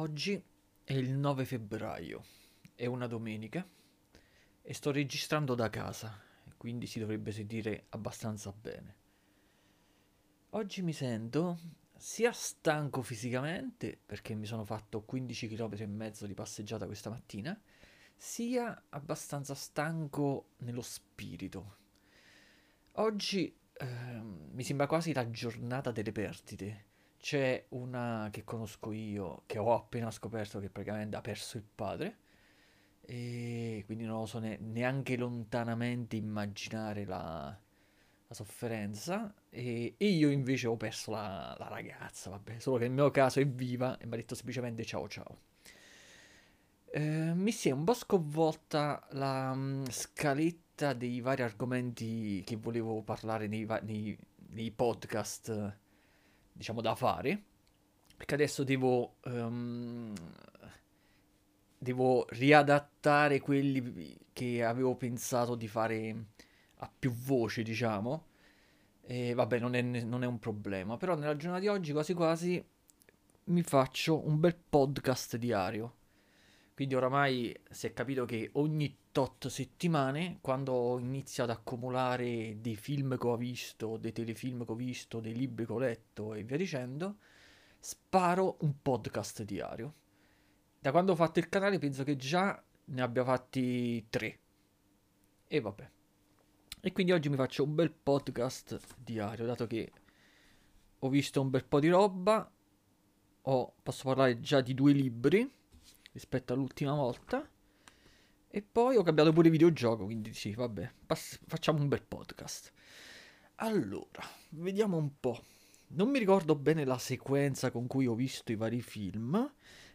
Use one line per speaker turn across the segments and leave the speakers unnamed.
Oggi è il 9 febbraio, è una domenica e sto registrando da casa, quindi si dovrebbe sentire abbastanza bene. Oggi mi sento sia stanco fisicamente, perché mi sono fatto 15 km e mezzo di passeggiata questa mattina, sia abbastanza stanco nello spirito. Oggi eh, mi sembra quasi la giornata delle perdite c'è una che conosco io, che ho appena scoperto che praticamente ha perso il padre, e quindi non oso ne- neanche lontanamente immaginare la, la sofferenza. E, e, io invece ho perso la, la, ragazza, vabbè, solo che nel mio caso è viva e mi ha detto semplicemente ciao ciao. Eh, mi si è un po' sconvolta la um, scaletta dei vari argomenti che volevo parlare nei, nei, nei podcast diciamo, da fare, perché adesso devo, um, devo riadattare quelli che avevo pensato di fare a più voci, diciamo. E vabbè, non è, non è un problema. Però nella giornata di oggi quasi quasi mi faccio un bel podcast diario. Quindi oramai si è capito che ogni tot settimane, quando ho iniziato ad accumulare dei film che ho visto, dei telefilm che ho visto, dei libri che ho letto e via dicendo, sparo un podcast diario. Da quando ho fatto il canale penso che già ne abbia fatti tre. E vabbè. E quindi oggi mi faccio un bel podcast diario, dato che ho visto un bel po' di roba, ho, posso parlare già di due libri rispetto all'ultima volta e poi ho cambiato pure videogioco, quindi sì, vabbè, pass- facciamo un bel podcast. Allora, vediamo un po'. Non mi ricordo bene la sequenza con cui ho visto i vari film,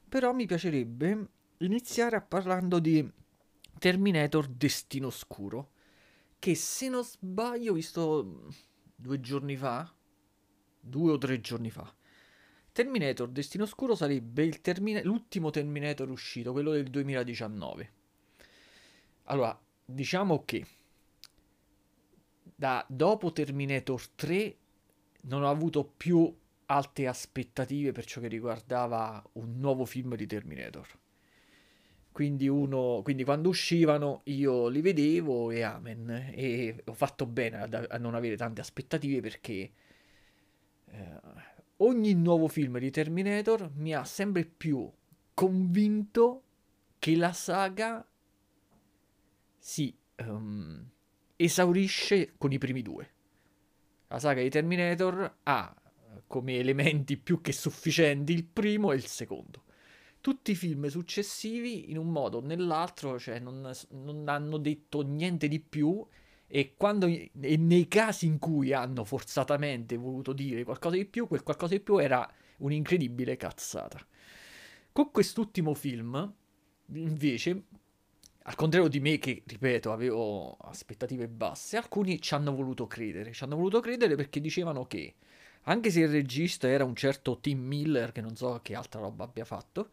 però mi piacerebbe iniziare a parlando di Terminator Destino Oscuro, che se non sbaglio ho visto due giorni fa, due o tre giorni fa. Terminator Destino Oscuro sarebbe termine- l'ultimo Terminator uscito, quello del 2019. Allora, diciamo che da dopo Terminator 3 non ho avuto più alte aspettative per ciò che riguardava un nuovo film di Terminator. Quindi, uno, quindi quando uscivano io li vedevo e amen. E ho fatto bene a, a non avere tante aspettative perché eh, ogni nuovo film di Terminator mi ha sempre più convinto che la saga si um, esaurisce con i primi due. La saga di Terminator ha come elementi più che sufficienti il primo e il secondo. Tutti i film successivi, in un modo o nell'altro, cioè non, non hanno detto niente di più e, quando, e nei casi in cui hanno forzatamente voluto dire qualcosa di più, quel qualcosa di più era un'incredibile cazzata. Con quest'ultimo film, invece, al contrario di me che, ripeto, avevo aspettative basse, alcuni ci hanno voluto credere. Ci hanno voluto credere perché dicevano che, anche se il regista era un certo Tim Miller, che non so che altra roba abbia fatto,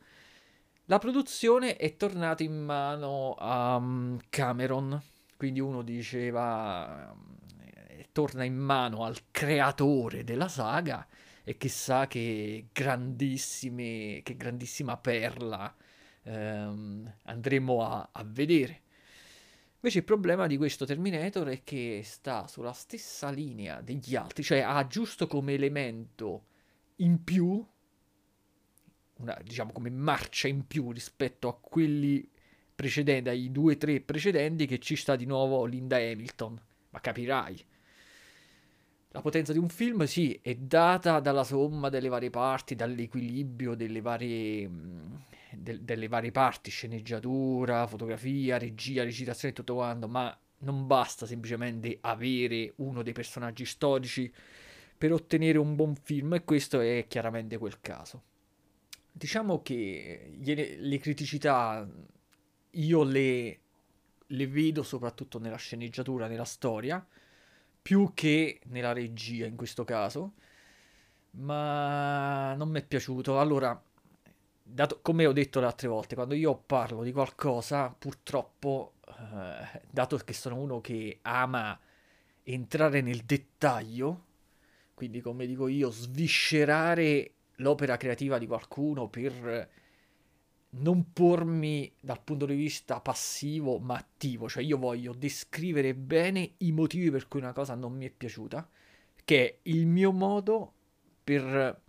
la produzione è tornata in mano a um, Cameron. Quindi uno diceva, eh, torna in mano al creatore della saga e chissà che grandissime, che grandissima perla ehm, andremo a, a vedere. Invece il problema di questo Terminator è che sta sulla stessa linea degli altri, cioè ha giusto come elemento in più, una, diciamo come marcia in più rispetto a quelli precedenti, ai due o tre precedenti, che ci sta di nuovo Linda Hamilton. Ma capirai. La potenza di un film, sì, è data dalla somma delle varie parti, dall'equilibrio delle varie de- delle varie parti, sceneggiatura, fotografia, regia, recitazione e tutto quanto, ma non basta semplicemente avere uno dei personaggi storici per ottenere un buon film e questo è chiaramente quel caso. Diciamo che le criticità io le, le vedo soprattutto nella sceneggiatura, nella storia, più che nella regia in questo caso, ma non mi è piaciuto. Allora, dato, come ho detto le altre volte, quando io parlo di qualcosa, purtroppo, eh, dato che sono uno che ama entrare nel dettaglio, quindi come dico io, sviscerare l'opera creativa di qualcuno per non pormi dal punto di vista passivo ma attivo, cioè io voglio descrivere bene i motivi per cui una cosa non mi è piaciuta, che è il mio modo per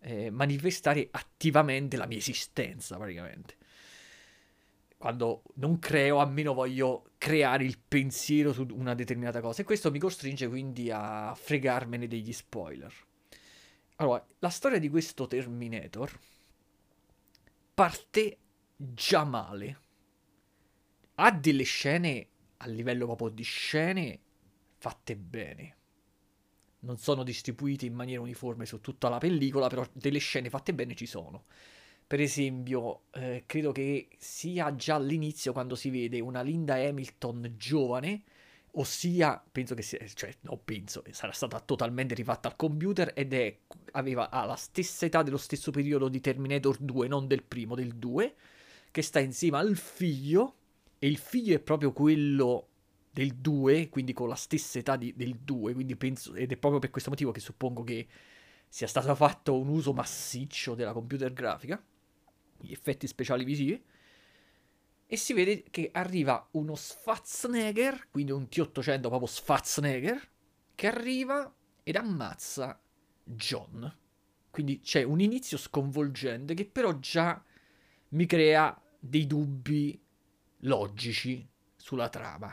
eh, manifestare attivamente la mia esistenza praticamente. Quando non creo, almeno voglio creare il pensiero su una determinata cosa e questo mi costringe quindi a fregarmene degli spoiler. Allora, la storia di questo Terminator parte già male. Ha delle scene a livello proprio di scene fatte bene. Non sono distribuite in maniera uniforme su tutta la pellicola, però delle scene fatte bene ci sono. Per esempio, eh, credo che sia già all'inizio quando si vede una Linda Hamilton giovane, ossia, penso che sia, cioè, no, penso, sarà stata totalmente rifatta al computer ed è, aveva la stessa età dello stesso periodo di Terminator 2, non del primo, del 2, che sta insieme al figlio, e il figlio è proprio quello del 2, quindi con la stessa età di, del 2, quindi penso, ed è proprio per questo motivo che suppongo che sia stato fatto un uso massiccio della computer grafica, gli effetti speciali visivi, e si vede che arriva uno Schwarzenegger, quindi un T800 proprio Schwarzenegger, che arriva ed ammazza John. Quindi c'è un inizio sconvolgente che però già mi crea dei dubbi logici sulla trama.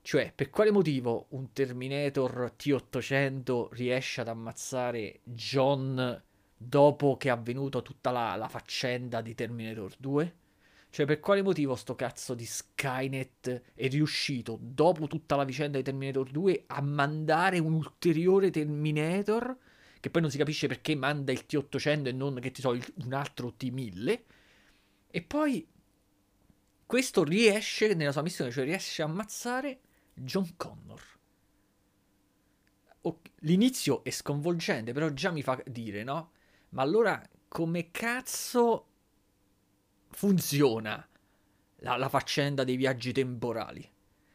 Cioè, per quale motivo un Terminator T800 riesce ad ammazzare John dopo che è avvenuto tutta la, la faccenda di Terminator 2? Cioè, per quale motivo sto cazzo di Skynet è riuscito, dopo tutta la vicenda di Terminator 2, a mandare un ulteriore Terminator, che poi non si capisce perché manda il T800 e non, che ti so, un altro T1000, e poi questo riesce, nella sua missione, cioè riesce a ammazzare John Connor. L'inizio è sconvolgente, però già mi fa dire, no? Ma allora come cazzo funziona la, la faccenda dei viaggi temporali.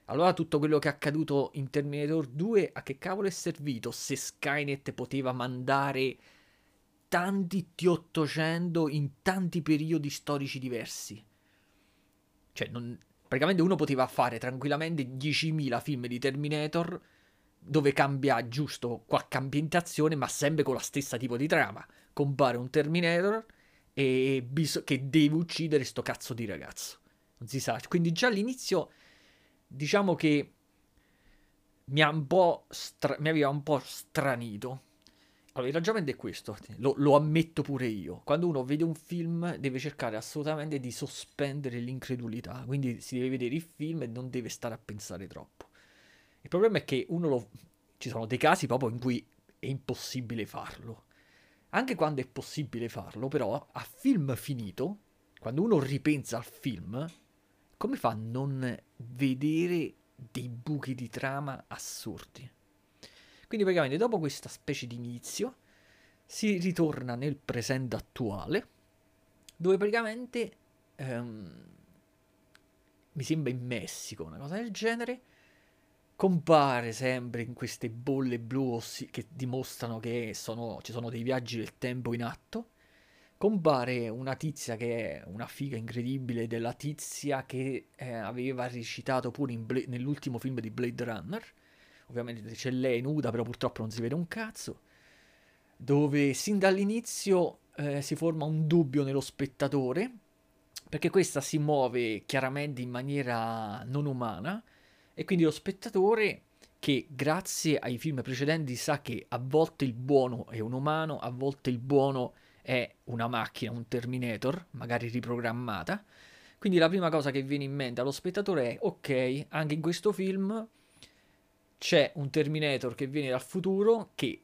Allora tutto quello che è accaduto in Terminator 2 a che cavolo è servito se Skynet poteva mandare tanti T800 in tanti periodi storici diversi? Cioè, non, praticamente uno poteva fare tranquillamente 10.000 film di Terminator dove cambia giusto qualche ambientazione, ma sempre con la stessa tipo di trama. Compare un Terminator e bis- che deve uccidere sto cazzo di ragazzo. Non si sa. Quindi già all'inizio diciamo che mi, ha un po stra- mi aveva un po' stranito. Allora, il ragionamento è questo, lo, lo, ammetto pure io. Quando uno vede un film deve cercare assolutamente di sospendere l'incredulità, quindi si deve vedere il film e non deve stare a pensare troppo. Il problema è che uno lo... ci sono dei casi proprio in cui è impossibile farlo. Anche quando è possibile farlo, però, a film finito, quando uno ripensa al film, come fa a non vedere dei buchi di trama assurdi? Quindi praticamente dopo questa specie di inizio si ritorna nel presente attuale, dove praticamente um, mi sembra in Messico, una cosa del genere, compare sempre in queste bolle blu che dimostrano che sono, ci sono dei viaggi del tempo in atto. Compare una tizia che è una figa incredibile della tizia che eh, aveva recitato pure Bla- nell'ultimo film di Blade Runner. Ovviamente c'è lei nuda, però purtroppo non si vede un cazzo. Dove sin dall'inizio eh, si forma un dubbio nello spettatore, perché questa si muove chiaramente in maniera non umana e quindi lo spettatore che grazie ai film precedenti sa che a volte il buono è un umano, a volte il buono è una macchina, un Terminator, magari riprogrammata. Quindi la prima cosa che viene in mente allo spettatore è ok, anche in questo film c'è un Terminator che viene dal futuro che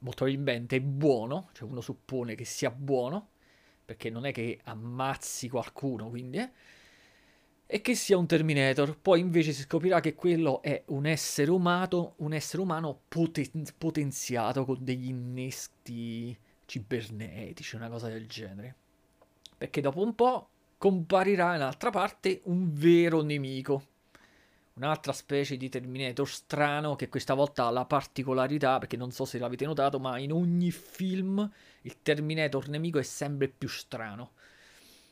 molto probabilmente è buono, cioè uno suppone che sia buono, perché non è che ammazzi qualcuno, quindi... Eh, e che sia un Terminator. Poi invece si scoprirà che quello è un essere umano, un essere umano poten- potenziato con degli innesti cibernetici, una cosa del genere. Perché dopo un po' comparirà in altra parte un vero nemico. Un'altra specie di Terminator strano che questa volta ha la particolarità, perché non so se l'avete notato, ma in ogni film il Terminator nemico è sempre più strano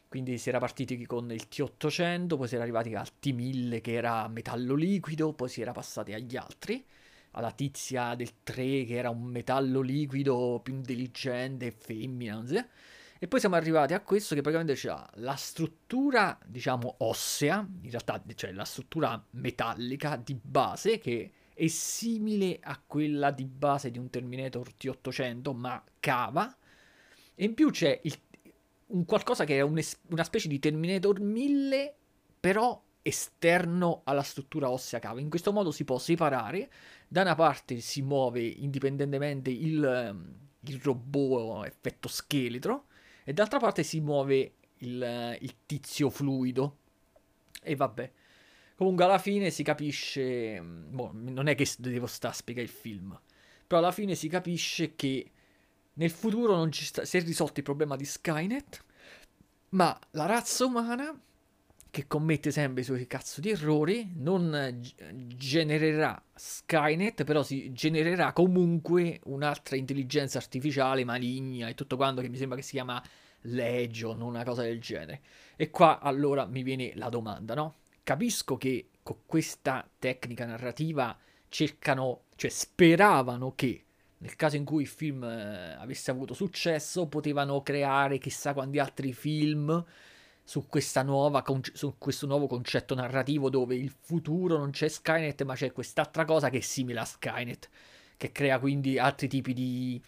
Quindi si era partiti con il T800, poi si era arrivati al T1000 che era metallo liquido, poi si era passati agli altri, alla tizia del 3 che era un metallo liquido più intelligente, femmina, so. E poi siamo arrivati a questo che praticamente c'ha la struttura, diciamo, ossea, in realtà cioè la struttura metallica di base che è simile a quella di base di un Terminator T800, ma cava. E in più c'è il, un qualcosa che è un una specie di Terminator 1000, però esterno alla struttura ossea cava. In questo modo si può separare. Da una parte si muove indipendentemente il, il robot effetto scheletro e d'altra parte si muove il, il tizio fluido. E vabbè. Comunque alla fine si capisce, boh, non è che devo stare a spiegare il film, però alla fine si capisce che nel futuro non ci sta, si è risolto il problema di Skynet, ma la razza umana, che commette sempre i suoi cazzo di errori, non genererà Skynet, però si genererà comunque un'altra intelligenza artificiale maligna e tutto quanto che mi sembra che si chiama Legion, una cosa del genere. E qua allora mi viene la domanda, no? Capisco che con questa tecnica narrativa cercano, cioè speravano che nel caso in cui il film eh, avesse avuto successo, potevano creare chissà quanti altri film su, nuova, su, questo nuovo concetto narrativo dove il futuro non c'è Skynet, ma c'è quest'altra cosa che è simile a Skynet, che crea quindi altri tipi di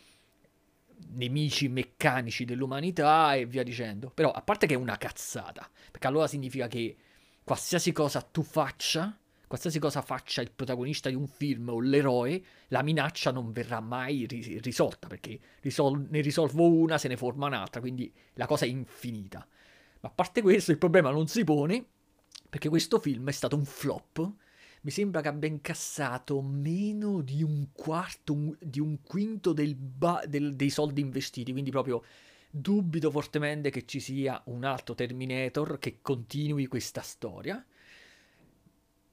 nemici meccanici dell'umanità e via dicendo. Però, a parte che è una cazzata, perché allora significa che qualsiasi cosa tu faccia, qualsiasi cosa faccia il protagonista di un film o l'eroe, la minaccia non verrà mai ri- risolta, perché risol- ne risolvo una, se ne forma un'altra, quindi la cosa è infinita. Ma a parte questo, il problema non si pone perché questo film è stato un flop. Mi sembra che abbia incassato meno di un quarto, un, di un quinto del ba- del, dei soldi investiti, quindi proprio dubito fortemente che ci sia un altro Terminator che continui questa storia.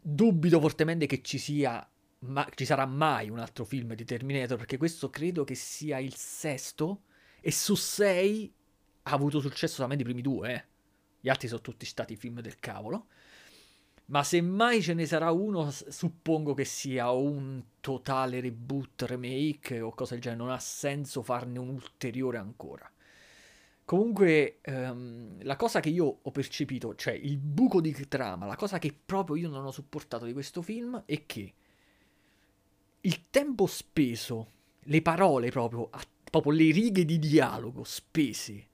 Dubito fortemente che ci sia ma ci sarà mai un altro film di Terminator perché questo credo che sia il sesto e su sei ha avuto successo solamente i primi due, eh. Gli altri sono tutti stati film del cavolo. Ma se mai ce ne sarà uno, suppongo che sia un totale reboot, remake o cosa del genere. Non ha senso farne un ulteriore ancora. Comunque, um, la cosa che io ho percepito, cioè il buco di trama, la cosa che proprio io non ho supportato di questo film è che il tempo speso, le parole proprio, proprio le righe di dialogo spese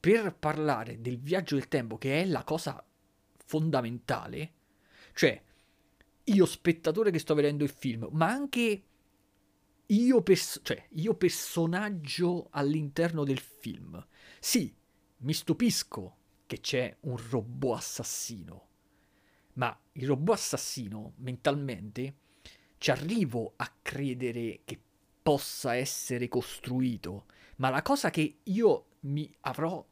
per parlare del viaggio del tempo, che è la cosa fondamentale, cioè io spettatore che sto vedendo il film, ma anche io, pers- cioè, io personaggio all'interno del film. Sì, mi stupisco che c'è un robot assassino, ma il robot assassino mentalmente ci arrivo a credere che possa essere costruito, ma la cosa che io mi avrò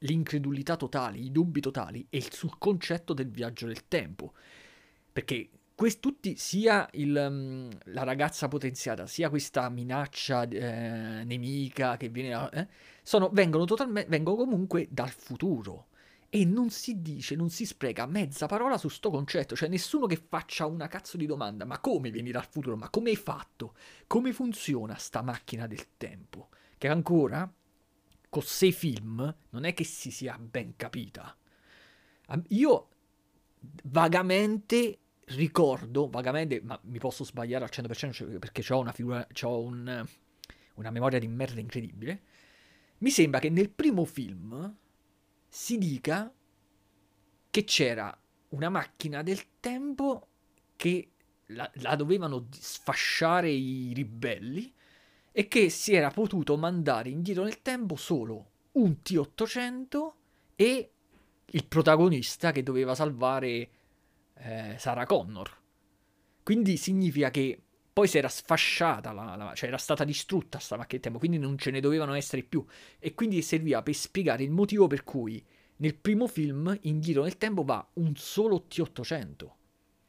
l'incredulità totale, i dubbi totali è sul concetto del viaggio del tempo. Perché questi, tutti, sia il, um, la ragazza potenziata, sia questa minaccia eh, nemica che viene, eh, sono, vengono, totalmente, vengono comunque dal futuro. E non si dice, non si spreca mezza parola su sto concetto, cioè nessuno che faccia una cazzo di domanda, ma come vieni dal futuro? Ma come hai fatto? Come funziona sta macchina del tempo? Che ancora con sei film non è che si sia ben capita. Io vagamente ricordo, vagamente, ma mi posso sbagliare al 100% cioè, perché ho una figura, ho un, una memoria di merda incredibile. Mi sembra che nel primo film si dica che c'era una macchina del tempo che la, la dovevano sfasciare i ribelli e che si era potuto mandare indietro nel tempo solo un T800 e il protagonista che doveva salvare eh, Sarah Connor. Quindi significa che poi si era sfasciata, la, la, cioè era stata distrutta sta macchina del tempo, quindi non ce ne dovevano essere più. E quindi serviva per spiegare il motivo per cui nel primo film indietro nel tempo va un solo T800.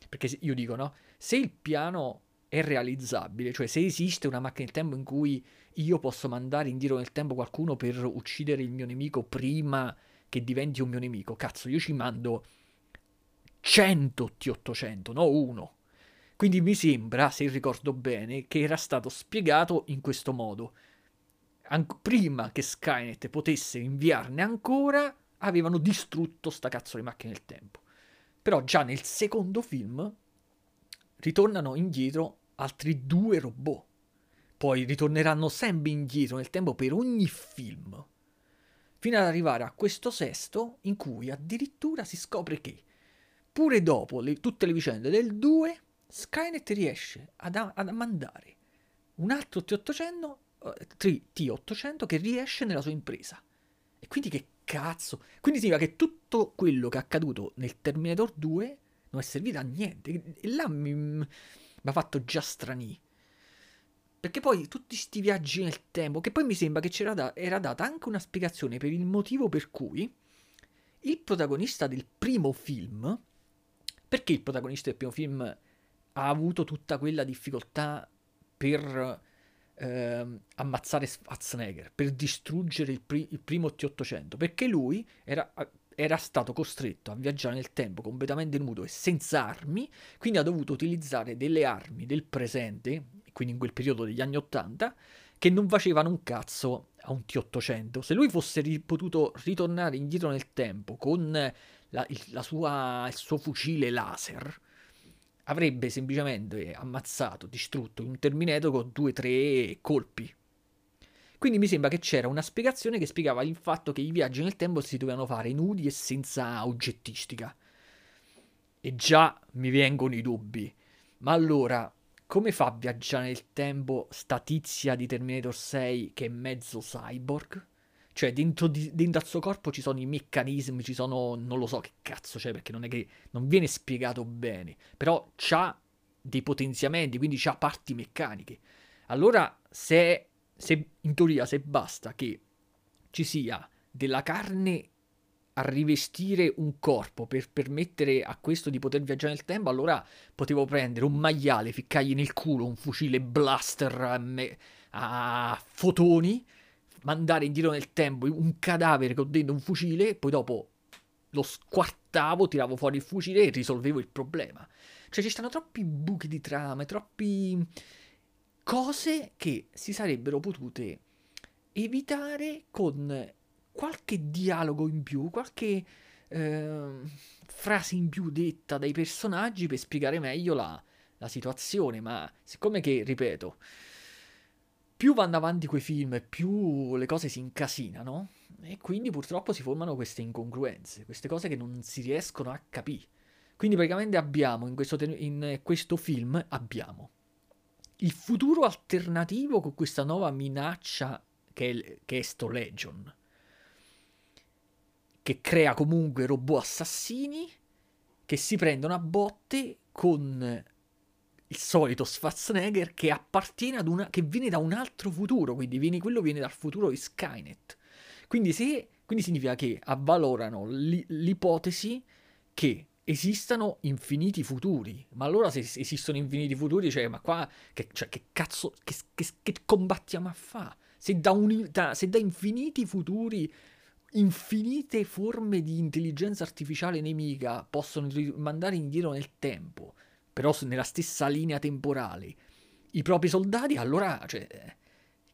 Perché io dico, no? Se il piano è realizzabile, cioè se esiste una macchina del tempo in cui io posso mandare indietro nel tempo qualcuno per uccidere il mio nemico prima che diventi un mio nemico. Cazzo, io ci mando 100 T800, no uno. Quindi mi sembra, se ricordo bene, che era stato spiegato in questo modo. An- prima che Skynet potesse inviarne ancora, avevano distrutto sta cazzo di macchina del tempo. Però già nel secondo film ritornano indietro altri due robot. Poi ritorneranno sempre indietro nel tempo per ogni film. Fino ad arrivare a questo sesto in cui addirittura si scopre che, pure dopo le, tutte le vicende del 2, Skynet riesce ad, ad mandare un altro T800, T800 che riesce nella sua impresa. E quindi che cazzo? Quindi significa che tutto quello che è accaduto nel Terminator 2 non è servito a niente. E là mi, mi ha fatto già strani. Perché poi tutti questi viaggi nel tempo, che poi mi sembra che c'era da, era data anche una spiegazione per il motivo per cui il protagonista del primo film, perché il protagonista del primo film ha avuto tutta quella difficoltà per eh, ammazzare Schwarzenegger, per distruggere il, pri- il primo T800, perché lui era era stato costretto a viaggiare nel tempo completamente nudo e senza armi, quindi ha dovuto utilizzare delle armi del presente, quindi in quel periodo degli anni 80, che non facevano un cazzo a un T800. Se lui fosse ri- potuto ritornare indietro nel tempo con la, il, sua, il suo fucile laser, avrebbe semplicemente ammazzato, distrutto un Terminator con due o tre colpi quindi mi sembra che c'era una spiegazione che spiegava il fatto che i viaggi nel tempo si dovevano fare nudi e senza oggettistica. E già mi vengono i dubbi. Ma allora, come fa a viaggiare nel tempo sta tizia di Terminator 6 che è mezzo cyborg? Cioè, dentro, di, dentro, al suo corpo ci sono i meccanismi, ci sono. non lo so che cazzo c'è, perché non è che. non viene spiegato bene. Però c'ha dei potenziamenti, quindi c'ha parti meccaniche. Allora, se se, in teoria, se basta che ci sia della carne a rivestire un corpo per permettere a questo di poter viaggiare nel tempo, allora potevo prendere un maiale, ficcargli nel culo un fucile blaster a, me, a fotoni, mandare indietro nel tempo un cadavere con dentro un fucile, poi dopo lo squartavo, tiravo fuori il fucile e risolvevo il problema. Cioè ci stanno troppi buchi di trama, troppi cose che si sarebbero potute evitare con qualche dialogo in più, qualche eh, frase in più detta dai personaggi per spiegare meglio la, la situazione, ma siccome che, ripeto, più vanno avanti quei film, più le cose si incasinano e quindi purtroppo si formano queste incongruenze, queste cose che non si riescono a capire. Quindi praticamente abbiamo in questo, in questo film abbiamo il futuro alternativo con questa nuova minaccia che è, che è Sto Legion, che crea comunque robot assassini che si prendono a botte con il solito Schwarzenegger che appartiene ad una che viene da un altro futuro, quindi viene, quello viene dal futuro di Skynet. Quindi, se, quindi significa che avvalorano l'ipotesi che esistano infiniti futuri. Ma allora se esistono infiniti futuri, cioè, ma qua che, cioè, che cazzo, che, che, che, combattiamo a fa? Se da, un, da, se da infiniti futuri, infinite forme di intelligenza artificiale nemica possono mandare indietro nel tempo, però nella stessa linea temporale, i propri soldati, allora, cioè,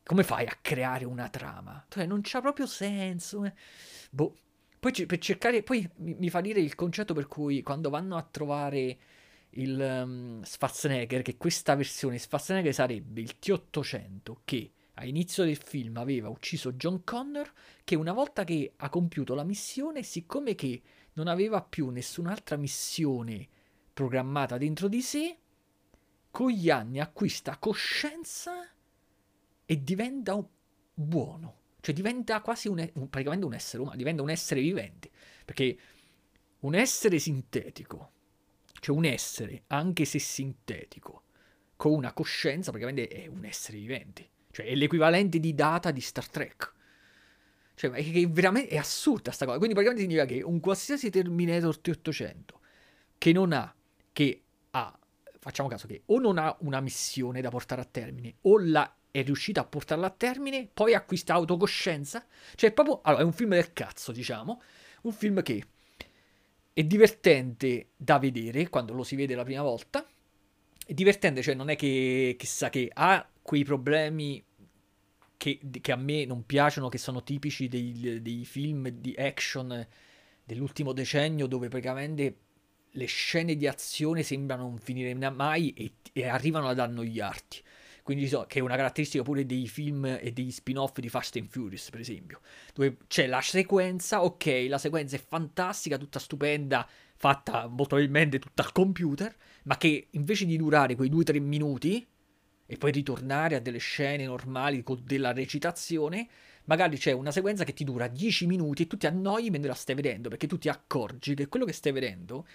come fai a creare una trama? Cioè, non c'ha proprio senso. Eh. Boh. Poi per cercare, poi mi, mi, fa dire il concetto per cui quando vanno a trovare il um, Schwarzenegger, che questa versione Schwarzenegger sarebbe il T800 che a inizio del film aveva ucciso John Connor, che una volta che ha compiuto la missione, siccome che non aveva più nessun'altra missione programmata dentro di sé, con gli anni acquista coscienza e diventa buono. Cioè diventa quasi un, un, praticamente un essere umano, diventa un essere vivente. Perché un essere sintetico, cioè un essere, anche se sintetico, con una coscienza, praticamente è un essere vivente. Cioè è l'equivalente di data di Star Trek. Cioè, è, è veramente è assurda sta cosa. Quindi praticamente significa che un qualsiasi Terminator T800 che non ha, che ha, facciamo caso che o non ha una missione da portare a termine, o la è riuscita a portarla a termine, poi acquista autocoscienza, cioè proprio, allora è un film del cazzo, diciamo, Un film che è divertente da vedere quando lo si vede la prima volta. È divertente, cioè non è che chissà che ha quei problemi che, che a me non piacciono, che sono tipici dei, dei film di action dell'ultimo decennio dove praticamente le scene di azione sembrano non finire mai e, e arrivano ad annoiarti. Quindi so, che è una caratteristica pure dei film e degli spin-off di Fast and Furious, per esempio, dove c'è la sequenza, ok, la sequenza è fantastica, tutta stupenda, fatta molto probabilmente tutta al computer, ma che invece di durare quei 2-3 minuti e poi ritornare a delle scene normali con della recitazione, magari c'è una sequenza che ti dura 10 minuti e tu ti annoi mentre la stai vedendo, perché tu ti accorgi che quello che stai vedendo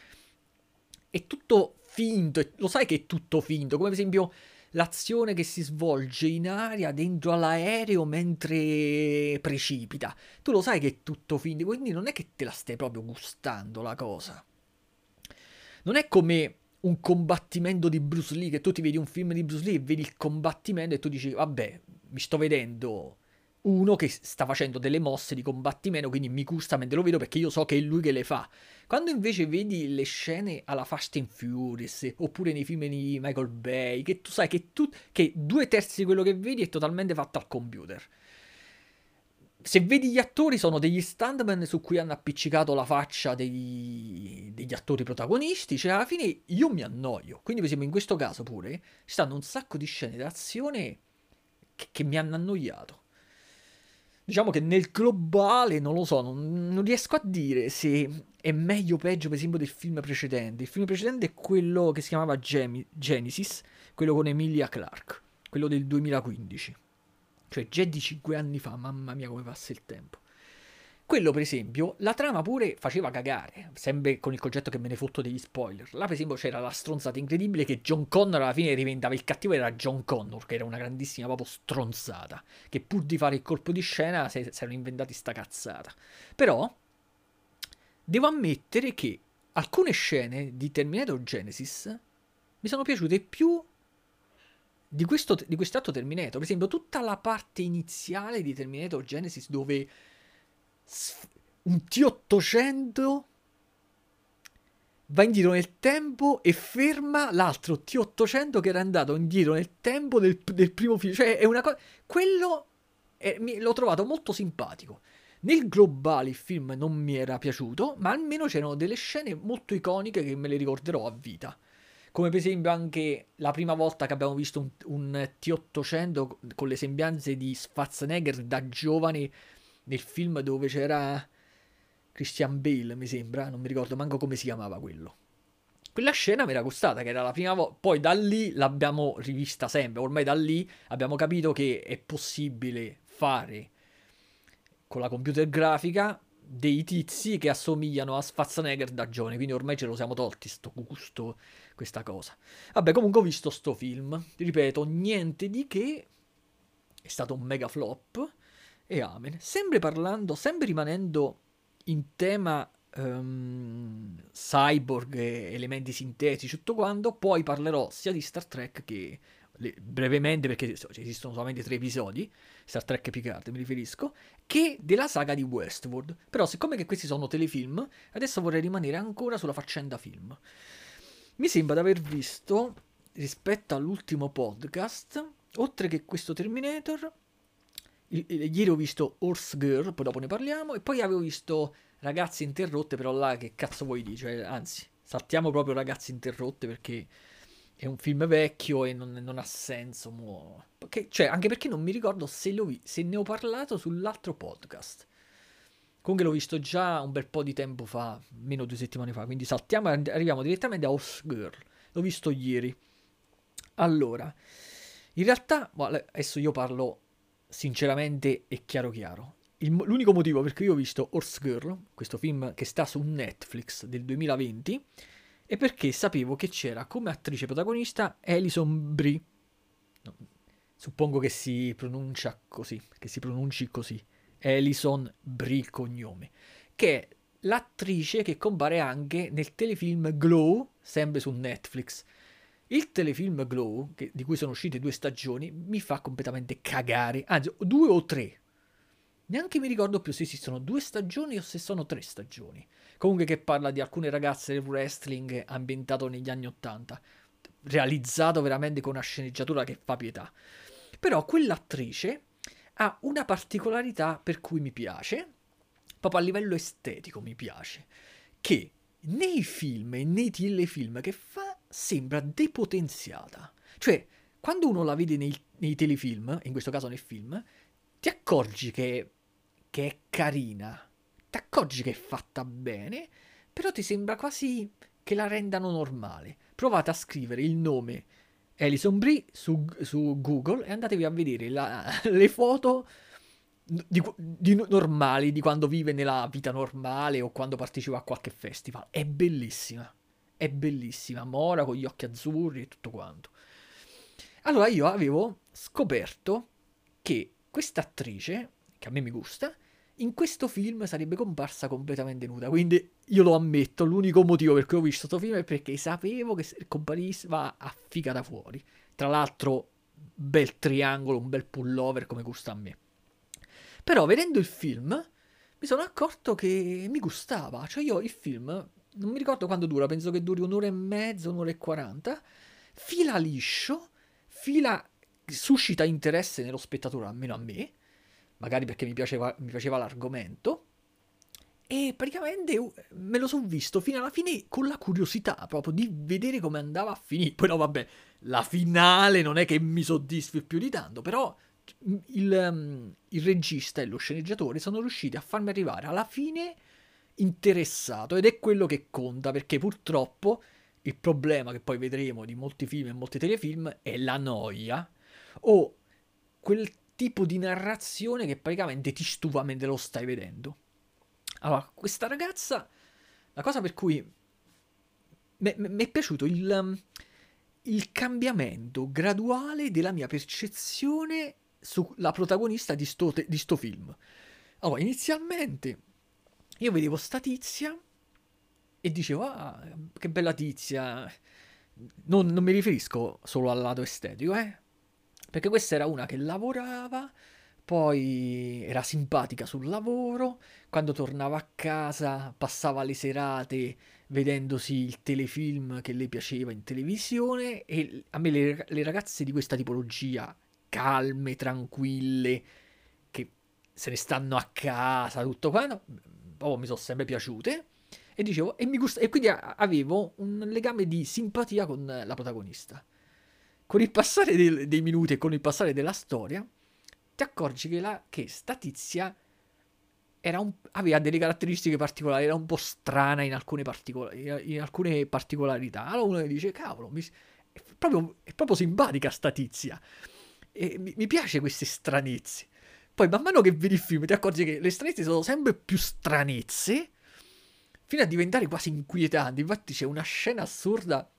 è tutto finto, lo sai che è tutto finto, come per esempio l'azione che si svolge in aria dentro all'aereo mentre precipita. Tu lo sai che è tutto finto, quindi non è che te la stai proprio gustando la cosa. Non è come un combattimento di Bruce Lee, che tu ti vedi un film di Bruce Lee e vedi il combattimento e tu dici, vabbè, mi sto vedendo uno che sta facendo delle mosse di combattimento, quindi mi gusta mentre lo vedo perché io so che è lui che le fa. Quando invece vedi le scene alla Fast and Furious, oppure nei film di Michael Bay, che tu sai che, tu, che due terzi di quello che vedi è totalmente fatto al computer. Se vedi gli attori sono degli stuntman su cui hanno appiccicato la faccia dei, degli attori protagonisti, cioè alla fine io mi annoio. Quindi per esempio in questo caso pure ci stanno un sacco di scene d'azione che, che mi hanno annoiato. Diciamo che nel globale, non lo so, non, non riesco a dire se è meglio o peggio, per esempio, del film precedente. Il film precedente è quello che si chiamava Gem- Genesis, quello con Emilia Clarke, quello del 2015. Cioè già di 5 anni fa, mamma mia come passa il tempo. Quello, per esempio, la trama pure faceva cagare, sempre con il concetto che me ne fotto degli spoiler. Là, per esempio, c'era la stronzata incredibile che John Connor alla fine diventava il cattivo, era John Connor, che era una grandissima proprio stronzata, che pur di fare il colpo di scena si, erano inventati sta cazzata. Però, devo ammettere che alcune scene di Terminator Genesis mi sono piaciute più di questo, di quest'altro Terminator. Per esempio, tutta la parte iniziale di Terminator Genesis dove un T800 va indietro nel tempo e ferma l'altro T800 che era andato indietro nel tempo del, del primo film. Cioè, è una cosa. Quello è, mi, l'ho trovato molto simpatico. Nel globale il film non mi era piaciuto, ma almeno c'erano delle scene molto iconiche che me le ricorderò a vita. Come per esempio anche la prima volta che abbiamo visto un, un T800 con le sembianze di Schwarzenegger da giovane nel film dove c'era Christian Bale, mi sembra, non mi ricordo manco come si chiamava quello. Quella scena mi era gustata, che era la prima volta, poi da lì l'abbiamo rivista sempre, ormai da lì abbiamo capito che è possibile fare con la computer grafica dei tizi che assomigliano a Schwarzenegger da giovane, quindi ormai ce lo siamo tolti sto gusto, questa cosa. Vabbè, comunque ho visto sto film, ripeto, niente di che, è stato un mega flop, e amen. Sempre parlando, sempre rimanendo in tema um, cyborg, elementi sintetici, tutto quanto, poi parlerò sia di Star Trek che brevemente perché esistono solamente tre episodi, Star Trek Picard mi riferisco, che della saga di Westworld. Però siccome che questi sono telefilm, adesso vorrei rimanere ancora sulla faccenda film. Mi sembra di aver visto, rispetto all'ultimo podcast, oltre che questo Terminator, ieri ho visto Horse Girl, poi dopo ne parliamo, e poi avevo visto Ragazze Interrotte, però là che cazzo vuoi dire? Cioè, anzi, saltiamo proprio Ragazze Interrotte perché è un film vecchio e non, non ha senso. Mo... Perché, cioè, anche perché non mi ricordo se, vi, se ne ho parlato sull'altro podcast. Comunque l'ho visto già un bel po' di tempo fa, meno due settimane fa, quindi saltiamo e arriviamo direttamente a Horse Girl. L'ho visto ieri. Allora, in realtà, adesso io parlo sinceramente e chiaro chiaro. Il, l'unico motivo per cui io ho visto Horse Girl, questo film che sta su Netflix del 2020, è perché sapevo che c'era come attrice protagonista Alison Brie. No, suppongo che si pronuncia così, che si pronunci così. Alison Brie cognome, che è l'attrice che compare anche nel telefilm Glow, sempre su Netflix. Il telefilm Glow, che, di cui sono uscite due stagioni, mi fa completamente cagare, anzi due o tre. neanche mi ricordo più se esistono due stagioni o se sono tre stagioni. Comunque che parla di alcune ragazze del wrestling ambientato negli anni Ottanta, realizzato veramente con una sceneggiatura che fa pietà. Però quell'attrice ha una particolarità per cui mi piace, proprio a livello estetico mi piace, che nei film e nei telefilm che fa sembra depotenziata. Cioè, quando uno la vede nei, nei telefilm, in questo caso nel film, ti accorgi che, che è carina, ti accorgi che è fatta bene, però ti sembra quasi che la rendano normale. Provate a scrivere il nome Alison Brie su, su Google e andatevi a vedere la, le foto di, di, normali di quando vive nella vita normale o quando partecipa a qualche festival. È bellissima. È bellissima. Mora con gli occhi azzurri e tutto quanto. Allora io avevo scoperto che questa attrice, che a me mi gusta, in questo film sarebbe comparsa completamente nuda. Quindi io lo ammetto, l'unico motivo per cui ho visto questo film è perché sapevo che compariva a figa da fuori. Tra l'altro, bel triangolo, un bel pullover come gusta a me. Però vedendo il film mi sono accorto che mi gustava. Cioè io il film, non mi ricordo quanto dura, penso che duri un'ora e mezza, un'ora e quaranta, fila liscio, fila suscita interesse nello spettatore, almeno a me, magari perché mi piaceva, mi piaceva l'argomento. E praticamente uh, me lo sono visto fino alla fine con la curiosità proprio di vedere come andava a finire. Poi no, vabbè, la finale non è che mi soddisfi più di tanto, però il, um, il regista e lo sceneggiatore sono riusciti a farmi arrivare alla fine interessato ed è quello che conta perché purtroppo il problema che poi vedremo di molti film e molti telefilm è la noia o quel tipo di narrazione che praticamente ti stufa mentre lo stai vedendo. Allora, questa ragazza, la cosa per cui mi è piaciuto il, um, il cambiamento graduale della mia percezione sulla protagonista di sto, di sto film. Allora, inizialmente io vedevo sta tizia e dicevo, ah, che bella tizia. Non, non mi riferisco solo al lato estetico, eh. Perché questa era una che lavorava, poi era simpatica sul lavoro, quando tornava a casa passava le serate vedendosi il telefilm che le piaceva in televisione e a me le, le ragazze di questa tipologia calme, tranquille, che se ne stanno a casa, tutto quanto, oh, mi sono sempre piaciute. E dicevo, e, mi gusta, e quindi avevo un legame di simpatia con la protagonista. Con il passare dei, dei minuti e con il passare della storia, ti accorgi che, la, che sta tizia un, aveva delle caratteristiche particolari, era un po' strana in alcune, particola, in alcune particolarità. Allora uno dice, cavolo, mi, è, proprio, è proprio simpatica sta tizia. E mi, mi piace queste stranezze. Poi man mano che vedi il film ti accorgi che le stranezze sono sempre più stranezze, fino a diventare quasi inquietanti. Infatti c'è una scena assurda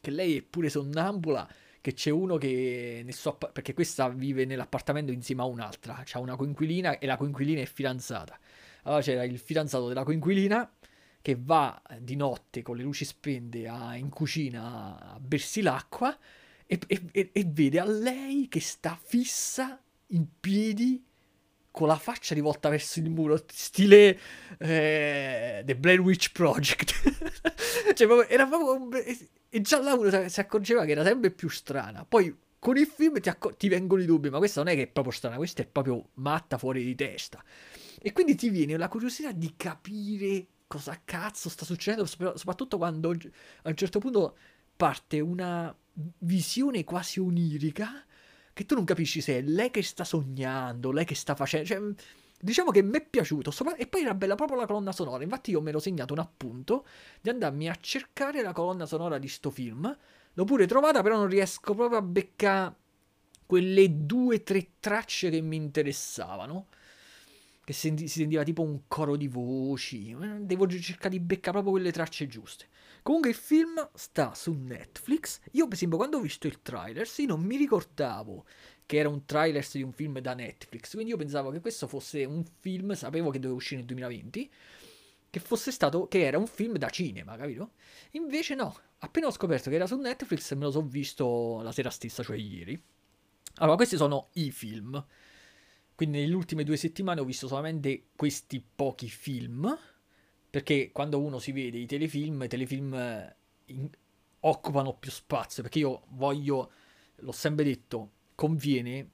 che lei è pure sonnambula, che c'è uno che suo app- perché questa vive nell'appartamento insieme a un'altra, c'ha una coinquilina e la coinquilina è fidanzata. Allora c'era il fidanzato della coinquilina che va di notte con le luci spente a, in cucina a bersi l'acqua e, e, e vede a lei che sta fissa in piedi con la faccia rivolta verso il muro, stile eh, The Blair Witch Project. cioè, proprio, era proprio. E già là uno si accorgeva che era sempre più strana. Poi con il film ti, accor- ti vengono i dubbi, ma questa non è che è proprio strana, questa è proprio matta fuori di testa. E quindi ti viene la curiosità di capire cosa cazzo sta succedendo, soprattutto quando a un certo punto parte una visione quasi onirica che tu non capisci se è lei che sta sognando, lei che sta facendo. Cioè, diciamo che mi è piaciuto. E poi era bella proprio la colonna sonora. Infatti, io mi ero segnato un appunto di andarmi a cercare la colonna sonora di sto film. L'ho pure trovata, però non riesco proprio a beccare quelle due o tre tracce che mi interessavano. Che si sentiva tipo un coro di voci. Devo cercare di beccare proprio quelle tracce giuste. Comunque il film sta su Netflix. Io, per esempio, quando ho visto il trailer, sì, non mi ricordavo che era un trailer di un film da Netflix. Quindi io pensavo che questo fosse un film, sapevo che doveva uscire nel 2020. Che fosse stato, che era un film da cinema, capito? Invece no, appena ho scoperto che era su Netflix me lo sono visto la sera stessa, cioè ieri. Allora, questi sono i film. Quindi nelle ultime due settimane ho visto solamente questi pochi film, perché quando uno si vede i telefilm, i telefilm eh, in, occupano più spazio, perché io voglio, l'ho sempre detto, conviene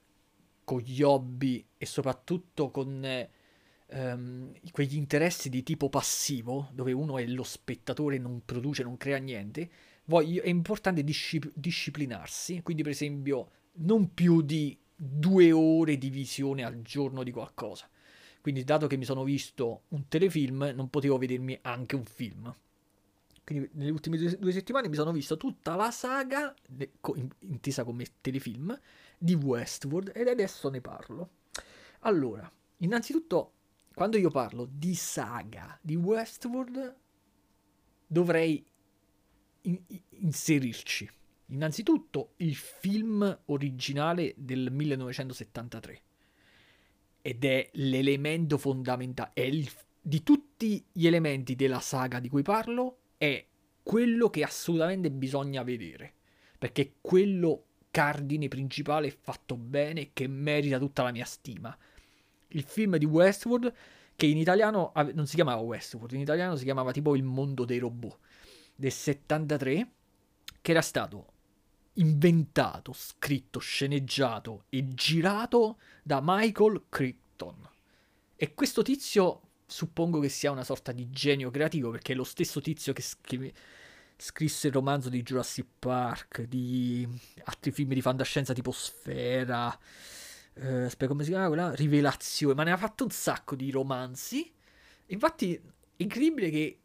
con gli hobby e soprattutto con ehm, quegli interessi di tipo passivo, dove uno è lo spettatore, non produce, non crea niente, voglio, è importante discip- disciplinarsi, quindi per esempio non più di due ore di visione al giorno di qualcosa. Quindi, dato che mi sono visto un telefilm, non potevo vedermi anche un film. Quindi, nelle ultime due, settimane mi sono visto tutta la saga, intesa come telefilm, di Westworld ed adesso ne parlo. Allora, innanzitutto, quando io parlo di saga di Westworld, dovrei in- inserirci Innanzitutto il film originale del 1973 ed è l'elemento fondamentale, è il, di tutti gli elementi della saga di cui parlo, è quello che assolutamente bisogna vedere, perché è quello cardine principale fatto bene che merita tutta la mia stima. Il film di Westworld, che in italiano non si chiamava Westworld, in italiano si chiamava tipo Il mondo dei robot, del 73, che era stato inventato, scritto, sceneggiato e girato da Michael Crichton. E questo tizio suppongo che sia una sorta di genio creativo perché è lo stesso tizio che, che scrisse il romanzo di Jurassic Park, di altri film di fantascienza tipo Sfera, eh, aspetta come si chiama quella? Rivelazione, ma ne ha fatto un sacco di romanzi. Infatti è incredibile che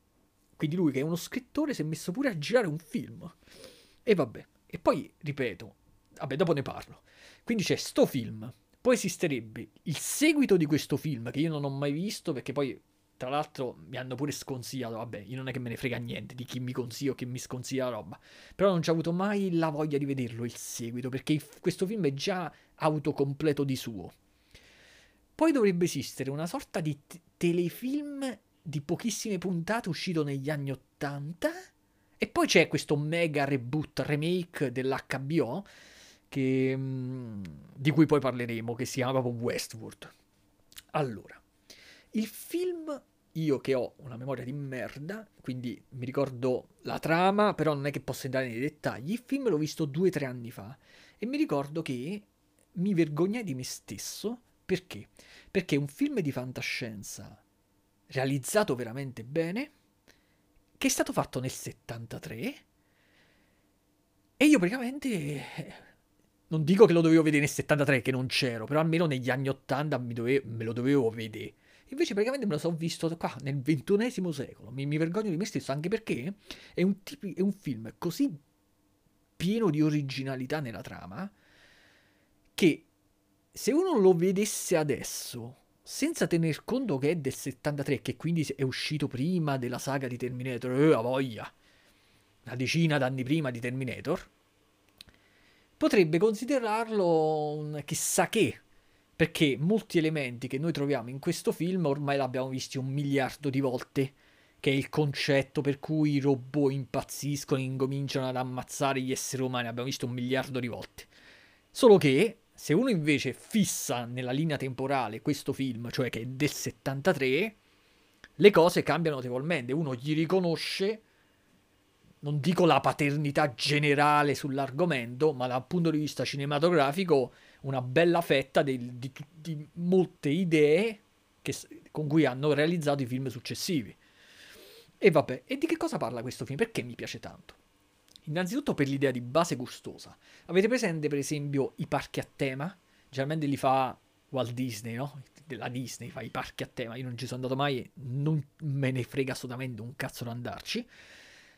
quindi lui che è uno scrittore si è messo pure a girare un film. E vabbè, e poi, ripeto, vabbè, dopo ne parlo. Quindi c'è sto film. Poi esisterebbe il seguito di questo film che io non ho mai visto perché poi tra l'altro mi hanno pure sconsigliato, vabbè, io non è che me ne frega niente di chi mi consiglia o chi mi sconsiglia la roba, però non ci ho avuto mai la voglia di vederlo il seguito, perché questo film è già autocompleto di suo. Poi dovrebbe esistere una sorta di t- telefilm di pochissime puntate uscito negli anni Ottanta, e poi c'è questo mega reboot remake dell'HBO che, mm, di cui poi parleremo, che si chiama proprio Westworld. Allora, il film, io che ho una memoria di merda, quindi mi ricordo la trama, però non è che posso entrare nei dettagli, il film l'ho visto due o tre anni fa e mi ricordo che mi vergognai di me stesso, perché? Perché un film di fantascienza realizzato veramente bene, che è stato fatto nel 73 e io praticamente non dico che lo dovevo vedere nel 73 che non c'ero, però almeno negli anni 80 dove, me lo dovevo vedere. Invece praticamente me lo sono visto qua nel ventunesimo secolo. Mi, mi, vergogno di me stesso anche perché è un, tipi, è un film così pieno di originalità nella trama che se uno lo vedesse adesso senza tener conto che è del 73, che quindi è uscito prima della saga di Terminator, eh, a voglia, una decina d'anni prima di Terminator, potrebbe considerarlo un chissà che, perché molti elementi che noi troviamo in questo film ormai l'abbiamo visti un miliardo di volte, che è il concetto per cui i robot impazziscono e incominciano ad ammazzare gli esseri umani, abbiamo visto un miliardo di volte. Solo che se uno invece fissa nella linea temporale questo film, cioè che è del 73, le cose cambiano notevolmente. Uno gli riconosce, non dico la paternità generale sull'argomento, ma dal punto di vista cinematografico, una bella fetta di, di, di molte idee che, con cui hanno realizzato i film successivi. E vabbè, e di che cosa parla questo film? Perché mi piace tanto? Innanzitutto per l'idea di base gustosa. Avete presente per esempio i parchi a tema? Generalmente li fa Walt Disney, no? La Disney fa i parchi a tema. Io non ci sono andato mai, non me ne frega assolutamente un cazzo da andarci.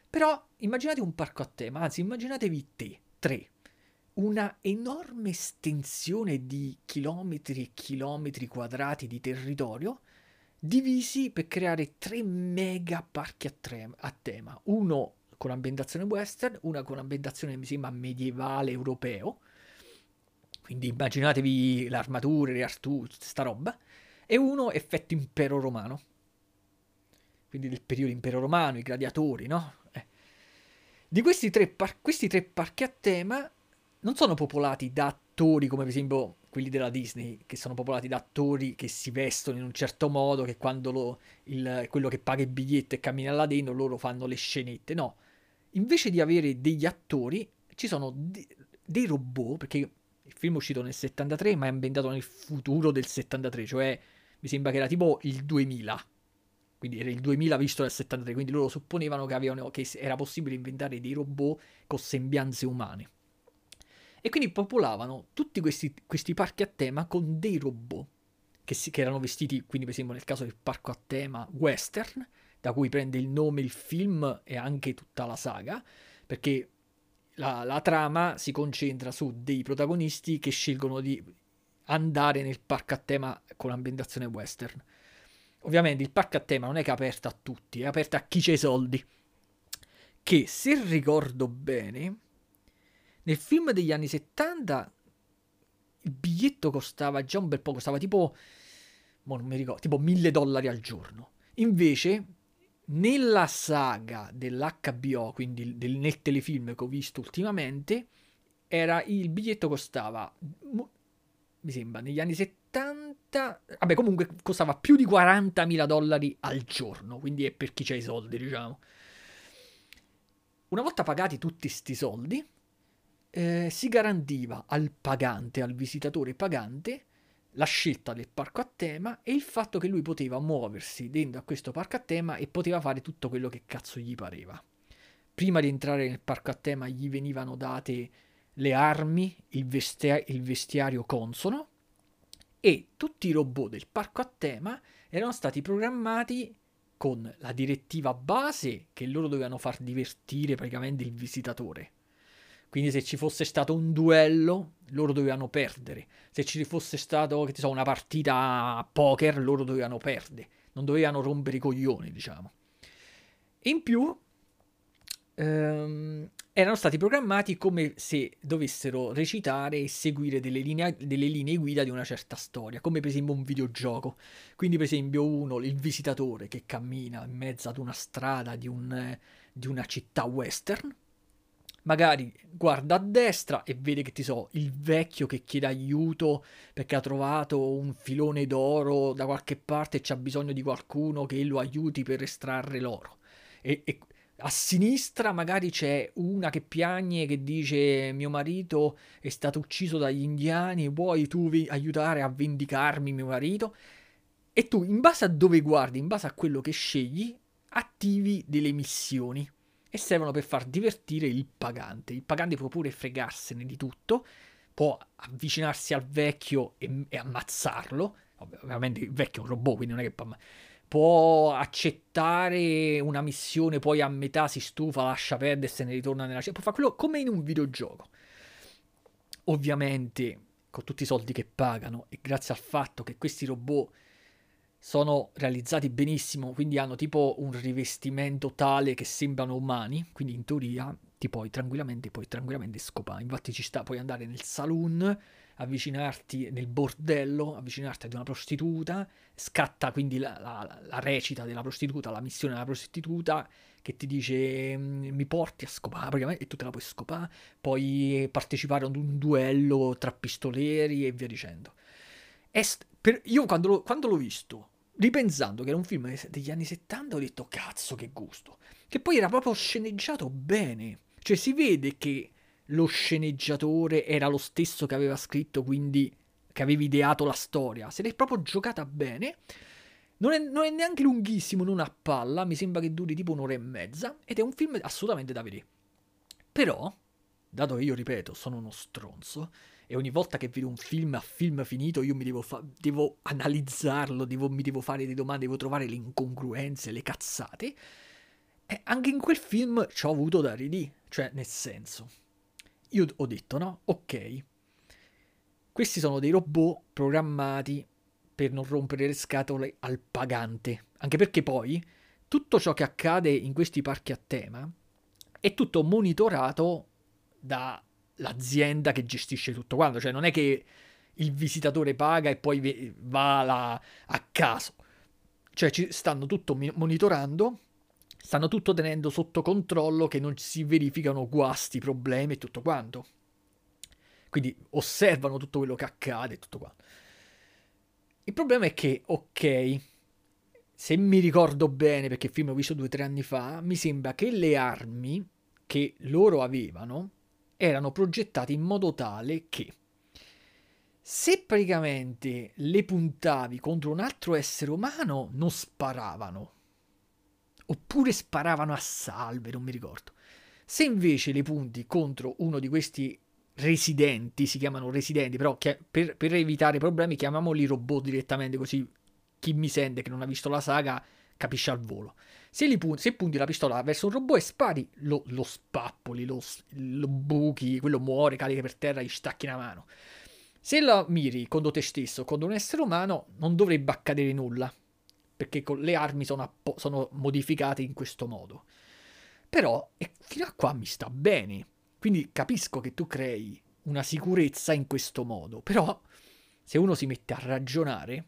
Però immaginate un parco a tema, anzi immaginatevi te, tre. Una enorme estensione di chilometri e chilometri quadrati di territorio divisi per creare tre mega parchi a, tre- a tema. Uno con ambientazione western, una con ambientazione mi sembra medievale europeo, quindi immaginatevi le armature, le artù, sta roba, e uno effetto impero romano, quindi del periodo impero romano, i gladiatori, no? Eh. Di questi tre, par- questi tre parchi a tema non sono popolati da attori come per esempio quelli della Disney, che sono popolati da attori che si vestono in un certo modo, che quando lo, il, quello che paga il biglietto e cammina là dentro, loro fanno le scenette. No, invece di avere degli attori, ci sono de- dei robot, perché il film è uscito nel 73, ma è ambientato nel futuro del 73, cioè mi sembra che era tipo il 2000. Quindi era il 2000 visto nel 73, quindi loro supponevano che, avevano, che era possibile inventare dei robot con sembianze umane. E quindi popolavano tutti questi, questi parchi a tema con dei robot che, si, che, erano vestiti, quindi per esempio nel caso del parco a tema western, da cui prende il nome il film e anche tutta la saga, perché la, la trama si concentra su dei protagonisti che scelgono di andare nel parco a tema con l'ambientazione western. Ovviamente il parco a tema non è che è aperto a tutti, è aperto a chi c'ha i soldi. Che se ricordo bene, nel film degli anni 70 il biglietto costava già un bel po', costava tipo, non mi ricordo, tipo 1000 dollari al giorno. Invece nella saga dell'HBO, quindi del, nel telefilm che ho visto ultimamente, era, il biglietto costava, mi sembra, negli anni 70, vabbè comunque costava più di 40.000 dollari al giorno, quindi è per chi c'ha i soldi, diciamo. Una volta pagati tutti questi soldi, eh, si garantiva al pagante, al visitatore pagante, la scelta del parco a tema e il fatto che lui poteva muoversi dentro a questo parco a tema e poteva fare tutto quello che cazzo gli pareva. Prima di entrare nel parco a tema gli venivano date le armi, il, vestia- il vestiario consono e tutti i robot del parco a tema erano stati programmati con la direttiva base che loro dovevano far divertire praticamente il visitatore quindi se ci fosse stato un duello, loro dovevano perdere. Se ci fosse stato, che so, una partita a poker, loro dovevano perdere. Non dovevano rompere i coglioni, diciamo. In più, ehm, erano stati programmati come se dovessero recitare e seguire delle linee, delle linee, guida di una certa storia, come per esempio un videogioco. Quindi, per esempio, uno, il visitatore che cammina in mezzo ad una strada di, un, di una città western, magari guarda a destra e vede che ti so, il vecchio che chiede aiuto perché ha trovato un filone d'oro da qualche parte e c'ha bisogno di qualcuno che lo aiuti per estrarre l'oro. E, e a sinistra magari c'è una che piagne che dice mio marito è stato ucciso dagli indiani, vuoi tu vi- aiutare a vendicarmi mio marito? E tu in base a dove guardi, in base a quello che scegli, attivi delle missioni e servono per far divertire il pagante. Il pagante può pure fregarsene di tutto, può avvicinarsi al vecchio e, e ammazzarlo. Ovviamente il vecchio è un robot, quindi non è che può, può accettare una missione, poi a metà si stufa, lascia perdere e se ne ritorna nella città. Può fare quello come in un videogioco. Ovviamente con tutti i soldi che pagano e grazie al fatto che questi robot sono realizzati benissimo, quindi hanno tipo un rivestimento tale che sembrano umani, quindi in teoria ti puoi tranquillamente, puoi tranquillamente scopare. Infatti ci sta, puoi andare nel saloon, avvicinarti nel bordello, avvicinarti ad una prostituta, scatta quindi la, la, la recita della prostituta, la missione della prostituta che ti dice mm, mi porti a scopare e tu te la puoi scopare, puoi partecipare ad un duello tra pistoleri e via dicendo. St- per, io quando, quando l'ho visto ripensando che era un film degli anni 70, ho detto cazzo che gusto. Che poi era proprio sceneggiato bene. Cioè si vede che lo sceneggiatore era lo stesso che aveva scritto, quindi che aveva ideato la storia. Se l'è proprio giocata bene. Non è, non è, neanche lunghissimo, non a palla, mi sembra che duri tipo un'ora e mezza, ed è un film assolutamente da vedere. Però, dato che io ripeto, sono uno stronzo, e ogni volta che vedo un film a film finito io mi devo, fa- devo analizzarlo, devo, mi devo fare delle domande, devo trovare le incongruenze, le cazzate. E anche in quel film ci ho avuto da ridì, cioè nel senso, io ho detto no, ok, questi sono dei robot programmati per non rompere le scatole al pagante, anche perché poi tutto ciò che accade in questi parchi a tema è tutto monitorato da l'azienda che gestisce tutto quanto, cioè non è che il visitatore paga e poi va là a caso, cioè ci stanno tutto monitorando, stanno tutto tenendo sotto controllo che non si verificano guasti, problemi e tutto quanto. quindi osservano tutto quello che accade e tutto qua. Il problema è che, ok, se mi ricordo bene, perché il film l'ho visto due o tre anni fa, mi sembra che le armi che loro avevano erano progettate in modo tale che se praticamente le puntavi contro un altro essere umano, non sparavano. Oppure sparavano a salve, non mi ricordo. Se invece le punti contro uno di questi residenti, si chiamano residenti, però per, per evitare problemi chiamiamoli robot direttamente così chi mi sente che non ha visto la saga capisce al volo. Se, punti, se punti la pistola verso un robot e spari, lo, lo spappoli, lo, lo, buchi, quello muore, cade per terra, gli stacchi una mano. Se la miri contro te stesso, contro un essere umano, non dovrebbe accadere nulla, perché le armi sono, appo- sono modificate in questo modo. Però fino a qua mi sta bene. Quindi capisco che tu crei una sicurezza in questo modo, però se uno si mette a ragionare,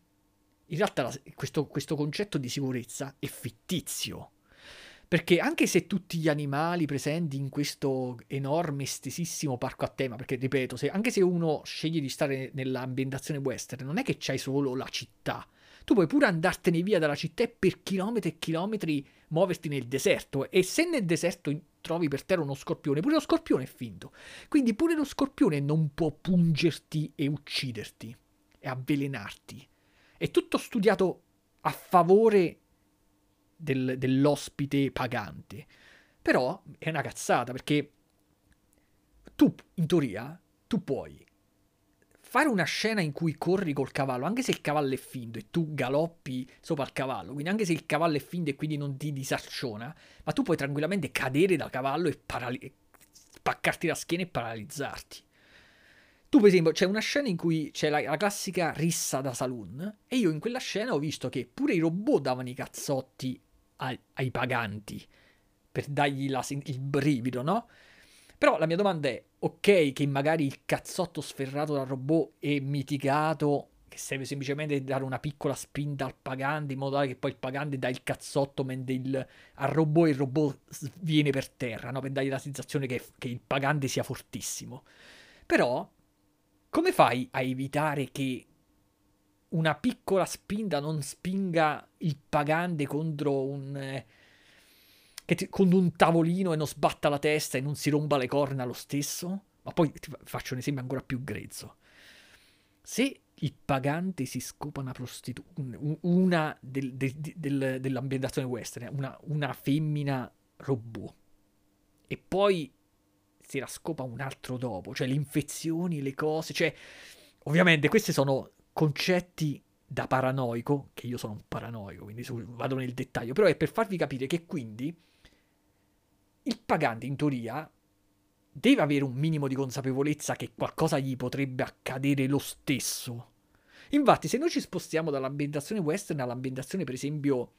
in realtà la, questo, questo concetto di sicurezza è fittizio. Perché anche se tutti gli animali presenti in questo enorme, estesissimo parco a tema, perché ripeto, se, anche se uno sceglie di stare nell'ambientazione western, non è che c'hai solo la città. Tu puoi pure andartene via dalla città e per chilometri e chilometri muoverti nel deserto. E se nel deserto trovi per terra uno scorpione, pure lo scorpione è finto. Quindi pure lo scorpione non può pungerti e ucciderti e avvelenarti. È tutto studiato a favore del, dell'ospite pagante. Però è una cazzata perché tu, in teoria, tu puoi fare una scena in cui corri col cavallo, anche se il cavallo è finto e tu galoppi sopra il cavallo, quindi anche se il cavallo è finto e quindi non ti disacciona, ma tu puoi tranquillamente cadere dal cavallo e parali- spaccarti la schiena e paralizzarti. Tu, per esempio, c'è una scena in cui c'è la, la, classica rissa da saloon. E io in quella scena ho visto che pure i robot davano i cazzotti ai, ai paganti per dargli la, il brivido, no? Però la mia domanda è: ok, che magari il cazzotto sferrato dal robot è mitigato, che serve semplicemente dare una piccola spinta al pagante in modo tale che poi il pagante dà il cazzotto mentre il, al robot il robot viene per terra, no? Per dargli la sensazione che, che il pagante sia fortissimo. Però come fai a evitare che una piccola spinta non spinga il pagante contro un... Eh, con un tavolino e non sbatta la testa e non si rompa le corna lo stesso? Ma poi ti faccio un esempio ancora più grezzo. Se il pagante si scopa una prostituta, una del, del, del, dell'ambientazione western, una, una femmina robot, e poi si la scopa un altro dopo, cioè le infezioni, le cose, cioè ovviamente questi sono concetti da paranoico, che io sono un paranoico, quindi vado nel dettaglio, però è per farvi capire che quindi il pagante in teoria deve avere un minimo di consapevolezza che qualcosa gli potrebbe accadere lo stesso. Infatti, se noi ci spostiamo dall'ambientazione western all'ambientazione, per esempio,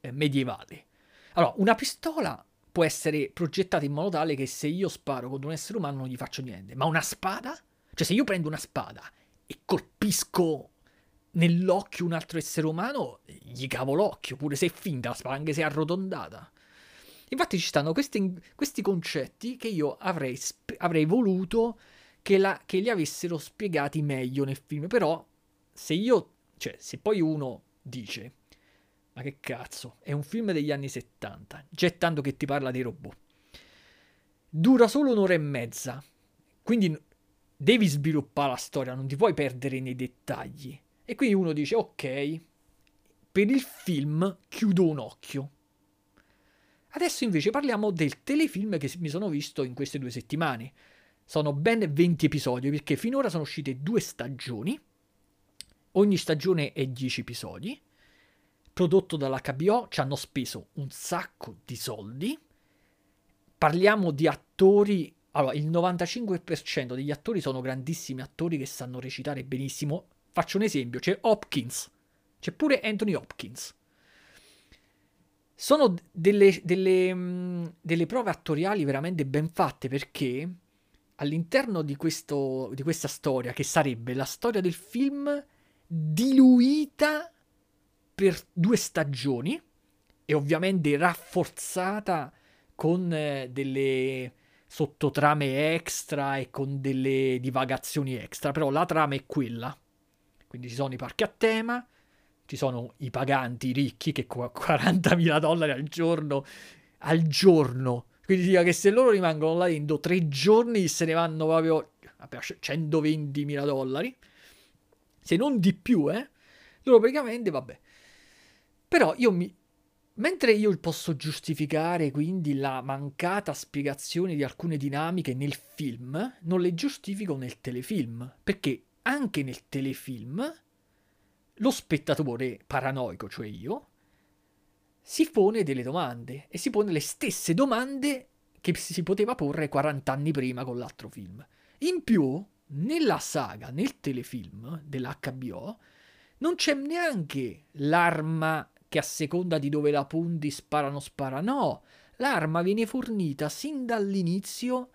eh, medievale, allora, una pistola può essere progettata in modo tale che se io sparo contro un essere umano non gli faccio niente. Ma una spada? Cioè, se io prendo una spada e colpisco nell'occhio un altro essere umano, gli cavo l'occhio, pure se è finta la spada, anche se è arrotondata. Infatti ci stanno questi, questi concetti che io avrei, avrei voluto che, la, che, li avessero spiegati meglio nel film. Però, se io, cioè, se poi uno dice ma che cazzo, è un film degli anni 70, già tanto che ti parla dei robot. Dura solo un'ora e mezza, quindi devi sviluppare la storia, non ti puoi perdere nei dettagli. E quindi uno dice, ok, per il film chiudo un occhio. Adesso invece parliamo del telefilm che mi sono visto in queste due settimane. Sono ben 20 episodi perché finora sono uscite due stagioni. Ogni stagione è 10 episodi prodotto dall'HBO, ci hanno speso un sacco di soldi. Parliamo di attori. Allora, il 95% degli attori sono grandissimi attori che sanno recitare benissimo. Faccio un esempio: c'è Hopkins, c'è pure Anthony Hopkins. Sono delle, delle, mm, delle prove attoriali veramente ben fatte perché all'interno di, questo, di questa storia, che sarebbe la storia del film diluita per due stagioni e ovviamente rafforzata con eh, delle sottotrame extra e con delle divagazioni extra, però la trama è quella. Quindi ci sono i parchi a tema, ci sono i paganti ricchi che 40.000 dollari al giorno, al giorno. Quindi significa che se loro rimangono là dentro tre giorni se ne vanno proprio 120.000 dollari, se non di più, eh. Loro praticamente, vabbè. Però io mi, Mentre io posso giustificare quindi la mancata spiegazione di alcune dinamiche nel film, non le giustifico nel telefilm, perché anche nel telefilm lo spettatore paranoico, cioè io, si pone delle domande e si pone le stesse domande che si poteva porre 40 anni prima con l'altro film. In più, nella saga, nel telefilm dell'HBO, non c'è neanche l'arma che a seconda di dove la punti spara o non spara. No, l'arma viene fornita sin dall'inizio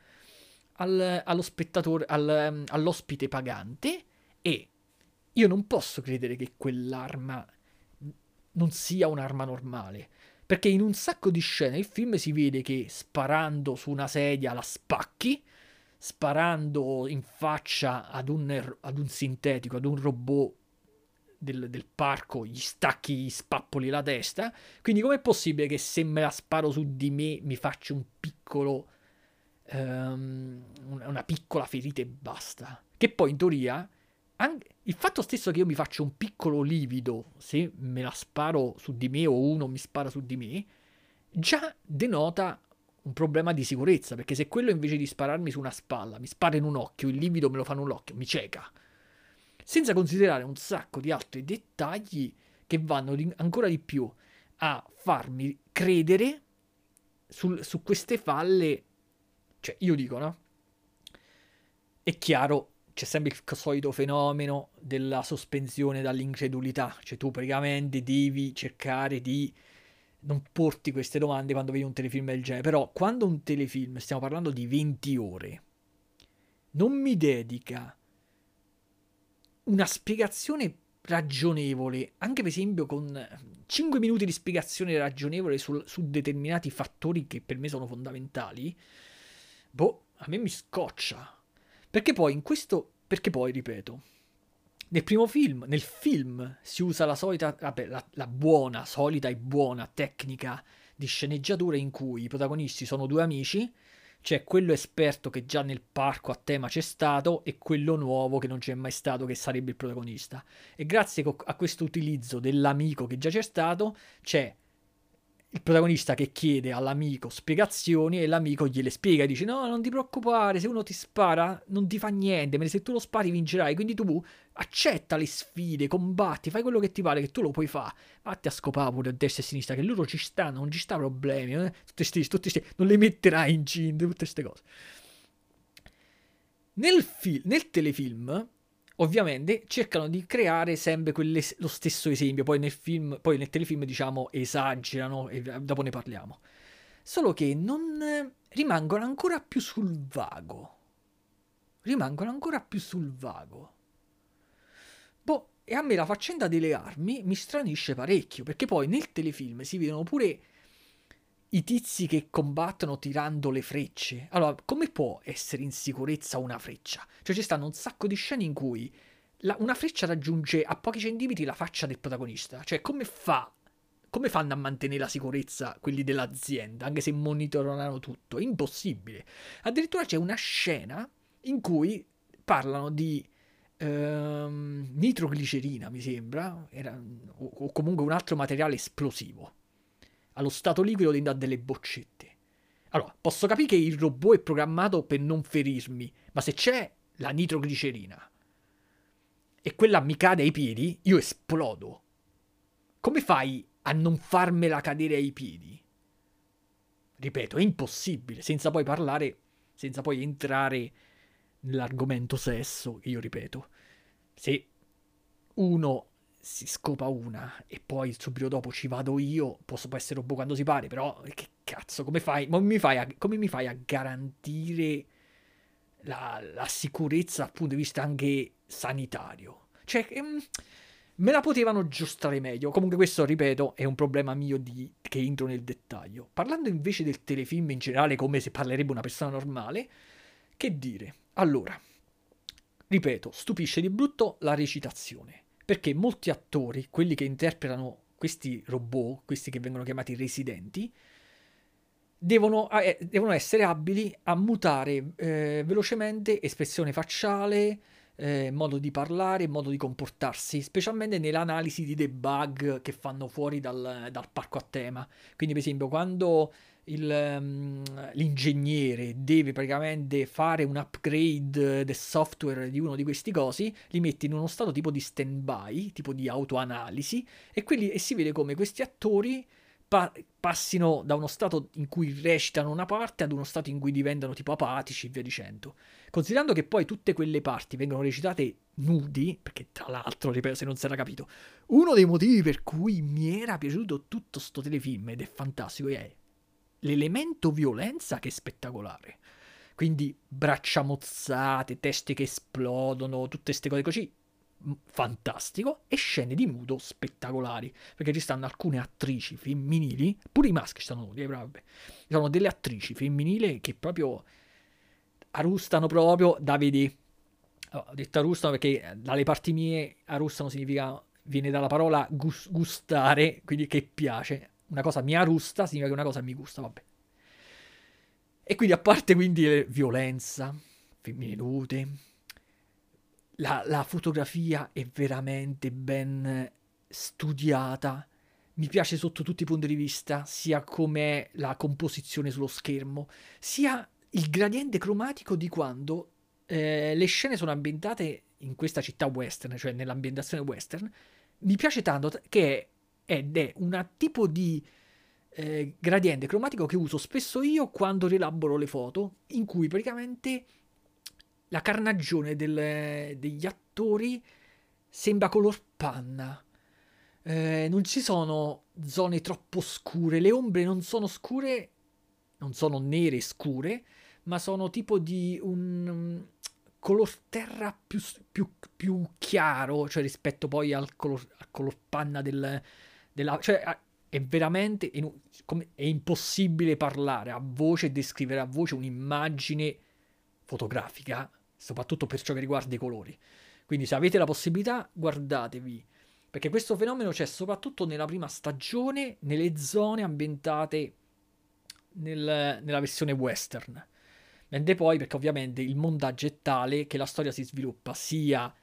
al, allo spettatore, al, all'ospite pagante e io non posso credere che quell'arma non sia un'arma normale. Perché in un sacco di scene il film si vede che sparando su una sedia la spacchi, sparando in faccia ad un, ad un sintetico, ad un robot del, del, parco gli stacchi, gli spappoli la testa. Quindi com'è possibile che se me la sparo su di me mi faccia un piccolo... Um, una piccola ferita e basta. Che poi in teoria... Anche, il fatto stesso che io mi faccia un piccolo livido se me la sparo su di me o uno mi spara su di me, già denota un problema di sicurezza, perché se quello invece di spararmi su una spalla mi spara in un occhio, il livido me lo fa in un occhio, mi cieca senza considerare un sacco di altri dettagli che vanno di, ancora di più a farmi credere sul, su queste falle. Cioè, io dico, no? È chiaro, c'è sempre il solito fenomeno della sospensione dall'incredulità, cioè tu praticamente devi cercare di non porti queste domande quando vedi un telefilm del genere, però quando un telefilm, stiamo parlando di 20 ore, non mi dedica una spiegazione ragionevole, anche per esempio con 5 minuti di spiegazione ragionevole sul, su determinati fattori che per me sono fondamentali, boh, a me mi scoccia. Perché poi in questo, perché poi, ripeto, nel primo film, nel film si usa la solita, vabbè, la, la buona, solita e buona tecnica di sceneggiatura in cui i protagonisti sono due amici c'è quello esperto che già nel parco a tema c'è stato e quello nuovo che non c'è mai stato che sarebbe il protagonista. E grazie a questo utilizzo dell'amico che già c'è stato c'è il protagonista che chiede all'amico spiegazioni e l'amico gliele spiega e dice no non ti preoccupare se uno ti spara non ti fa niente se tu lo spari vincerai quindi tu accetta le sfide combatti fai quello che ti pare che tu lo puoi fare vatti a scopare pure a destra e a sinistra che loro ci stanno non ci sta problemi eh? tutti sti, tutti sti, non le metterai in cinta tutte queste cose nel, fi- nel telefilm ovviamente cercano di creare sempre lo stesso esempio, poi nel film, poi nel telefilm diciamo esagerano e dopo ne parliamo. Solo che non rimangono ancora più sul vago. Rimangono ancora più sul vago. Boh, e a me la faccenda delle armi mi stranisce parecchio, perché poi nel telefilm si vedono pure i tizi che combattono tirando le frecce. Allora, come può essere in sicurezza una freccia? Cioè, ci stanno un sacco di scene in cui la, una freccia raggiunge a pochi centimetri la faccia del protagonista. Cioè, come fa? Come fanno a mantenere la sicurezza quelli dell'azienda, anche se monitorano tutto? È impossibile. Addirittura c'è una scena in cui parlano di ehm, nitroglicerina, mi sembra, era, o, o comunque un altro materiale esplosivo allo stato liquido dentro a delle boccette. Allora, posso capire che il robot è programmato per non ferirmi, ma se c'è la nitroglicerina e quella mi cade ai piedi, io esplodo. Come fai a non farmela cadere ai piedi? Ripeto, è impossibile, senza poi parlare, senza poi entrare nell'argomento sesso, io ripeto. Se uno si scopa una e poi subito dopo ci vado io, posso essere robot quando si pare, però che cazzo, come fai, mi fai, a, come mi fai a garantire la, la, sicurezza dal punto di vista anche sanitario? Cioè, ehm, me la potevano aggiustare meglio. Comunque questo, ripeto, è un problema mio di... che entro nel dettaglio. Parlando invece del telefilm in generale, come se parlerebbe una persona normale, che dire? Allora, ripeto, stupisce di brutto la recitazione, perché molti attori, quelli che interpretano questi robot, questi che vengono chiamati residenti, devono, eh, devono essere abili a mutare eh, velocemente espressione facciale, eh, modo di parlare, modo di comportarsi, specialmente nell'analisi di debug che fanno fuori dal, dal parco a tema. Quindi, per esempio, quando il, um, l'ingegnere deve praticamente fare un upgrade del software di uno di questi cosi, li mette in uno stato tipo di stand-by, tipo di autoanalisi, e, quelli, e si vede come questi attori pa- passino da uno stato in cui recitano una parte ad uno stato in cui diventano tipo apatici e via dicendo. Considerando che poi tutte quelle parti vengono recitate nudi, perché tra l'altro, ripeto se non si era capito, uno dei motivi per cui mi era piaciuto tutto sto telefilm ed è fantastico è l'elemento violenza che è spettacolare. Quindi braccia mozzate, teste che esplodono, tutte queste cose così fantastico e scene di nudo spettacolari perché ci stanno alcune attrici femminili pure i maschi stanno nudi eh, vabbè. ci sono delle attrici femminili che proprio arrustano proprio da vedere oh, ho detto arrustano perché dalle parti mie arrustano significa viene dalla parola gus- gustare quindi che piace una cosa mi arrusta significa che una cosa mi gusta vabbè e quindi a parte quindi violenza femminili nude la, la fotografia è veramente ben studiata. Mi piace sotto tutti i punti di vista, sia come la composizione sullo schermo, sia il gradiente cromatico di quando eh, le scene sono ambientate in questa città western, cioè nell'ambientazione western. Mi piace tanto che ed è un tipo di eh, gradiente cromatico che uso spesso io quando rielaboro le foto, in cui praticamente la carnagione del, degli attori sembra color panna. Eh, non ci sono zone troppo scure, le ombre non sono scure, non sono nere scure, ma sono tipo di un um, color terra più, più, più, chiaro, cioè rispetto poi al color, al color panna del, della... Cioè, è veramente è impossibile parlare a voce e descrivere a voce un'immagine fotografica soprattutto per ciò che riguarda i colori. Quindi se avete la possibilità, guardatevi, perché questo fenomeno c'è soprattutto nella prima stagione, nelle zone ambientate nel, nella versione western. Mentre poi, perché ovviamente il montaggio è tale che la storia si sviluppa sia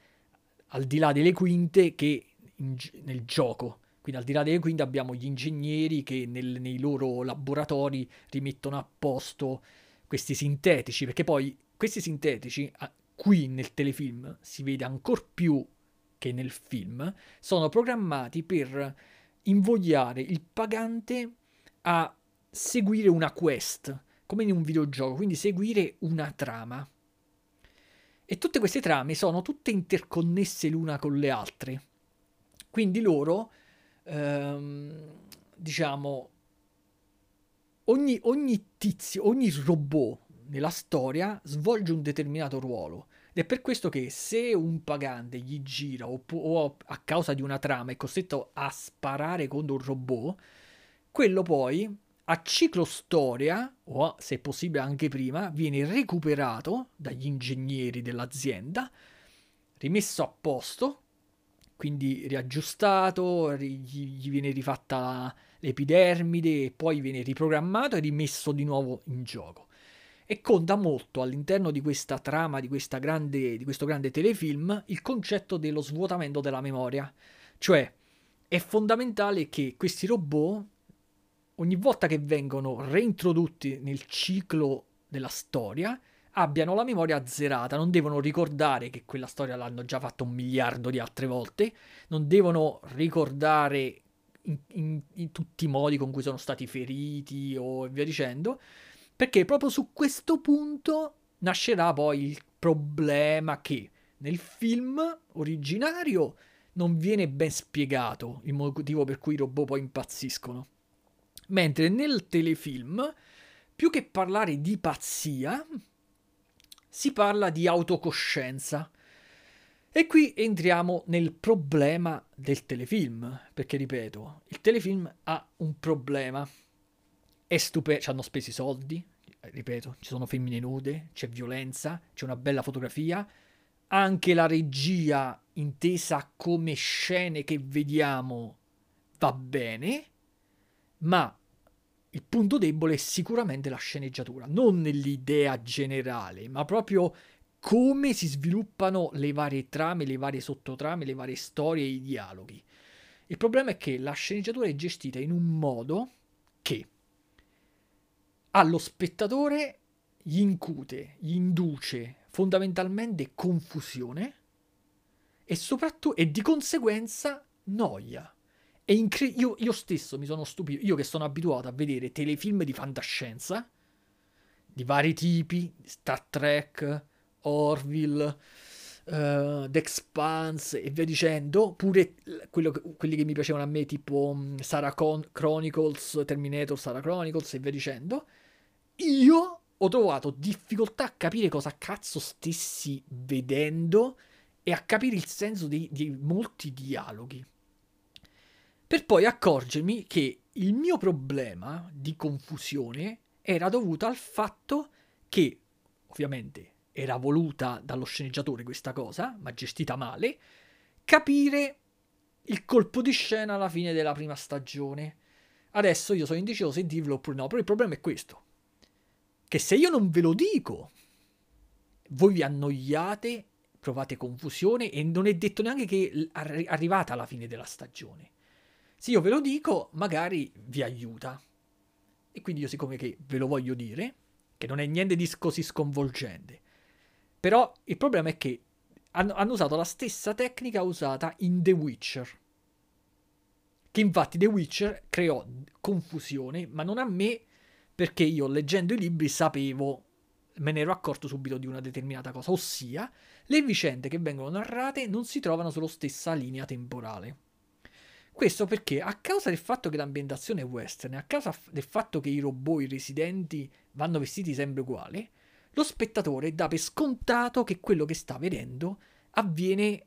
al di là delle quinte che in, nel gioco. Quindi al di là delle quinte abbiamo gli ingegneri che nel, nei loro laboratori rimettono a posto questi sintetici, perché poi questi sintetici, qui nel telefilm si vede ancora più che nel film, sono programmati per invogliare il pagante a seguire una quest, come in un videogioco, quindi seguire una trama. E tutte queste trame sono tutte interconnesse l'una con le altre. Quindi loro, ehm, diciamo, ogni, ogni tizio, ogni robot nella storia svolge un determinato ruolo. Ed è per questo che se un pagante gli gira o, o a causa di una trama è costretto a sparare contro un robot, quello poi a ciclo storia, o se possibile anche prima, viene recuperato dagli ingegneri dell'azienda, rimesso a posto, quindi riaggiustato, gli, viene rifatta l'epidermide e poi viene riprogrammato e rimesso di nuovo in gioco. E conta molto all'interno di questa trama, di, questa grande, di questo grande telefilm, il concetto dello svuotamento della memoria. Cioè, è fondamentale che questi robot, ogni volta che vengono reintrodotti nel ciclo della storia, abbiano la memoria azzerata, non devono ricordare che quella storia l'hanno già fatta un miliardo di altre volte, non devono ricordare in, in, in tutti i modi con cui sono stati feriti o via dicendo, perché proprio su questo punto nascerà poi il problema che nel film originario non viene ben spiegato il motivo per cui i robot poi impazziscono. Mentre nel telefilm, più che parlare di pazzia, si parla di autocoscienza. E qui entriamo nel problema del telefilm, perché ripeto, il telefilm ha un problema. È stupendo, ci hanno speso i soldi, ripeto, ci sono femmine nude, c'è violenza, c'è una bella fotografia, anche la regia intesa come scene che vediamo va bene, ma il punto debole è sicuramente la sceneggiatura, non nell'idea generale, ma proprio come si sviluppano le varie trame, le varie sottotrame, le varie storie e i dialoghi. Il problema è che la sceneggiatura è gestita in un modo che allo spettatore gli incute, gli induce fondamentalmente confusione e soprattutto e di conseguenza noia. E incre- io, io stesso mi sono stupito, io che sono abituato a vedere telefilm di fantascienza di vari tipi, Star Trek, Orville, uh, The Expanse e via dicendo, pure quello, quelli che mi piacevano a me, tipo um, Sarah Con- Chronicles, Terminator, Sarah Chronicles e via dicendo, io ho trovato difficoltà a capire cosa cazzo stessi vedendo e a capire il senso di, di molti dialoghi. Per poi accorgermi che il mio problema di confusione era dovuto al fatto che, ovviamente, era voluta dallo sceneggiatore questa cosa, ma gestita male, capire il colpo di scena alla fine della prima stagione. Adesso io sono indeciso se dirlo oppure no, però il problema è questo. Che se io non ve lo dico, voi vi annoiate, provate confusione e non è detto neanche che è arrivata alla fine della stagione. Se io ve lo dico, magari vi aiuta. E quindi io siccome che ve lo voglio dire, che non è niente di così sconvolgente, però il problema è che hanno, hanno usato la stessa tecnica usata in The Witcher. Che infatti The Witcher creò confusione, ma non a me, perché io leggendo i libri sapevo, me ne ero accorto subito di una determinata cosa, ossia le vicende che vengono narrate non si trovano sulla stessa linea temporale. Questo perché a causa del fatto che l'ambientazione è western, a causa del fatto che i robot, i residenti vanno vestiti sempre uguali, lo spettatore dà per scontato che quello che sta vedendo avviene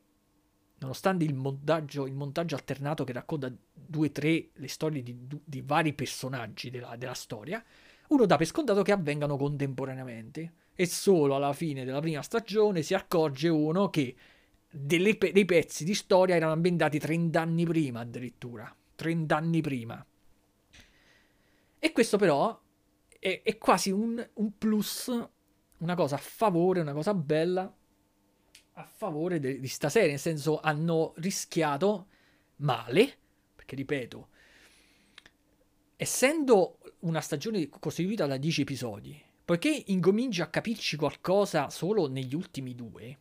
nonostante il montaggio, il montaggio alternato che racconta due o tre le storie di, di vari personaggi della, della, storia, uno dà per scontato che avvengano contemporaneamente. E solo alla fine della prima stagione si accorge uno che delle, dei pezzi di storia erano ambientati 30 anni prima addirittura. 30 anni prima. E questo però è, è quasi un, un plus una cosa a favore, una cosa bella a favore de- di sta serie, nel senso hanno rischiato male, perché ripeto, essendo una stagione costituita da 10 episodi, poiché incominci a capirci qualcosa solo negli ultimi due,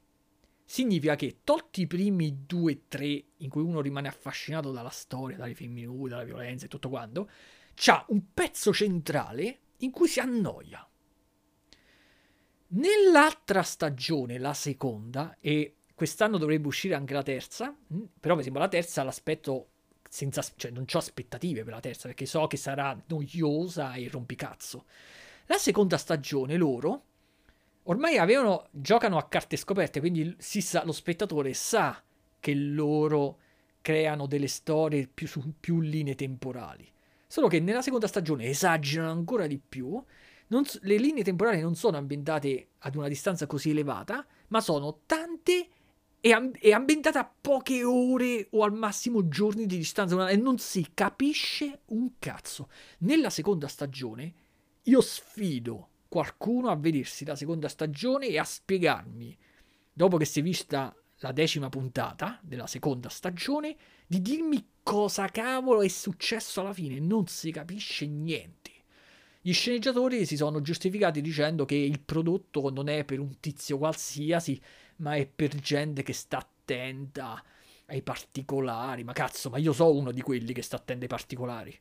significa che tolti i primi due tre in cui uno rimane affascinato dalla storia, dalle femminili, dalla violenza e tutto quanto, c'ha un pezzo centrale in cui si annoia. Nell'altra stagione, la seconda, e quest'anno dovrebbe uscire anche la terza, mm, però per esempio la terza l'aspetto senza, cioè non ho aspettative per la terza perché so che sarà noiosa e rompicazzo. La seconda stagione loro ormai avevano, giocano a carte scoperte, quindi sa, lo spettatore sa che loro creano delle storie più, su più linee temporali. Solo che nella seconda stagione esagerano ancora di più non, le linee temporali non sono ambientate ad una distanza così elevata, ma sono tante e, amb- e ambientate a poche ore o al massimo giorni di distanza e non si capisce un cazzo. Nella seconda stagione io sfido qualcuno a vedersi la seconda stagione e a spiegarmi, dopo che si è vista la decima puntata della seconda stagione, di dirmi cosa cavolo è successo alla fine. Non si capisce niente. Gli sceneggiatori si sono giustificati dicendo che il prodotto non è per un tizio qualsiasi, ma è per gente che sta attenta ai particolari. Ma cazzo, ma io so uno di quelli che sta attento ai particolari.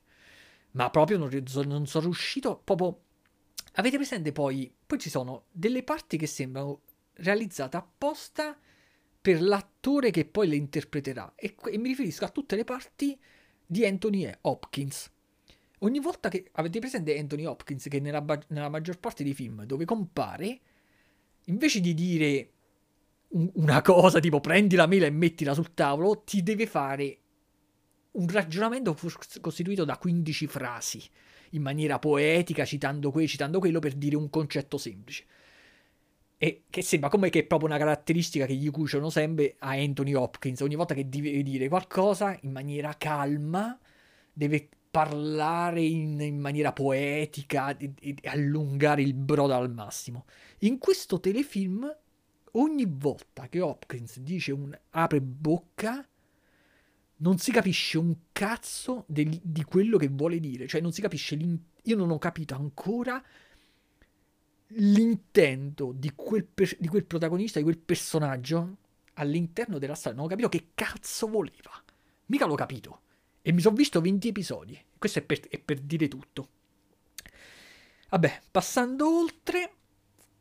Ma proprio non, non sono riuscito. Proprio. Avete presente poi? Poi ci sono delle parti che sembrano realizzate apposta per l'attore che poi le interpreterà. E, e mi riferisco a tutte le parti di Anthony Hopkins ogni volta che avete presente Anthony Hopkins che nella, nella maggior parte dei film dove compare, invece di dire un, una cosa, tipo prendi la mela e mettila sul tavolo, ti deve fare un ragionamento costituito da 15 frasi, in maniera poetica, citando quello, citando quello, per dire un concetto semplice. E che sembra come che è proprio una caratteristica che gli cuciono sempre a Anthony Hopkins. Ogni volta che deve dire qualcosa in maniera calma, deve parlare in, in maniera poetica e, allungare il brodo al massimo. In questo telefilm, ogni volta che Hopkins dice un apre bocca, non si capisce un cazzo del, di quello che vuole dire. Cioè, non si capisce. Io non ho capito ancora l'intento di quel, per- di quel protagonista, di quel personaggio all'interno della storia. Non ho capito che cazzo voleva. Mica l'ho capito. E mi sono visto 20 episodi. Questo è per, è per dire tutto. Vabbè, passando oltre,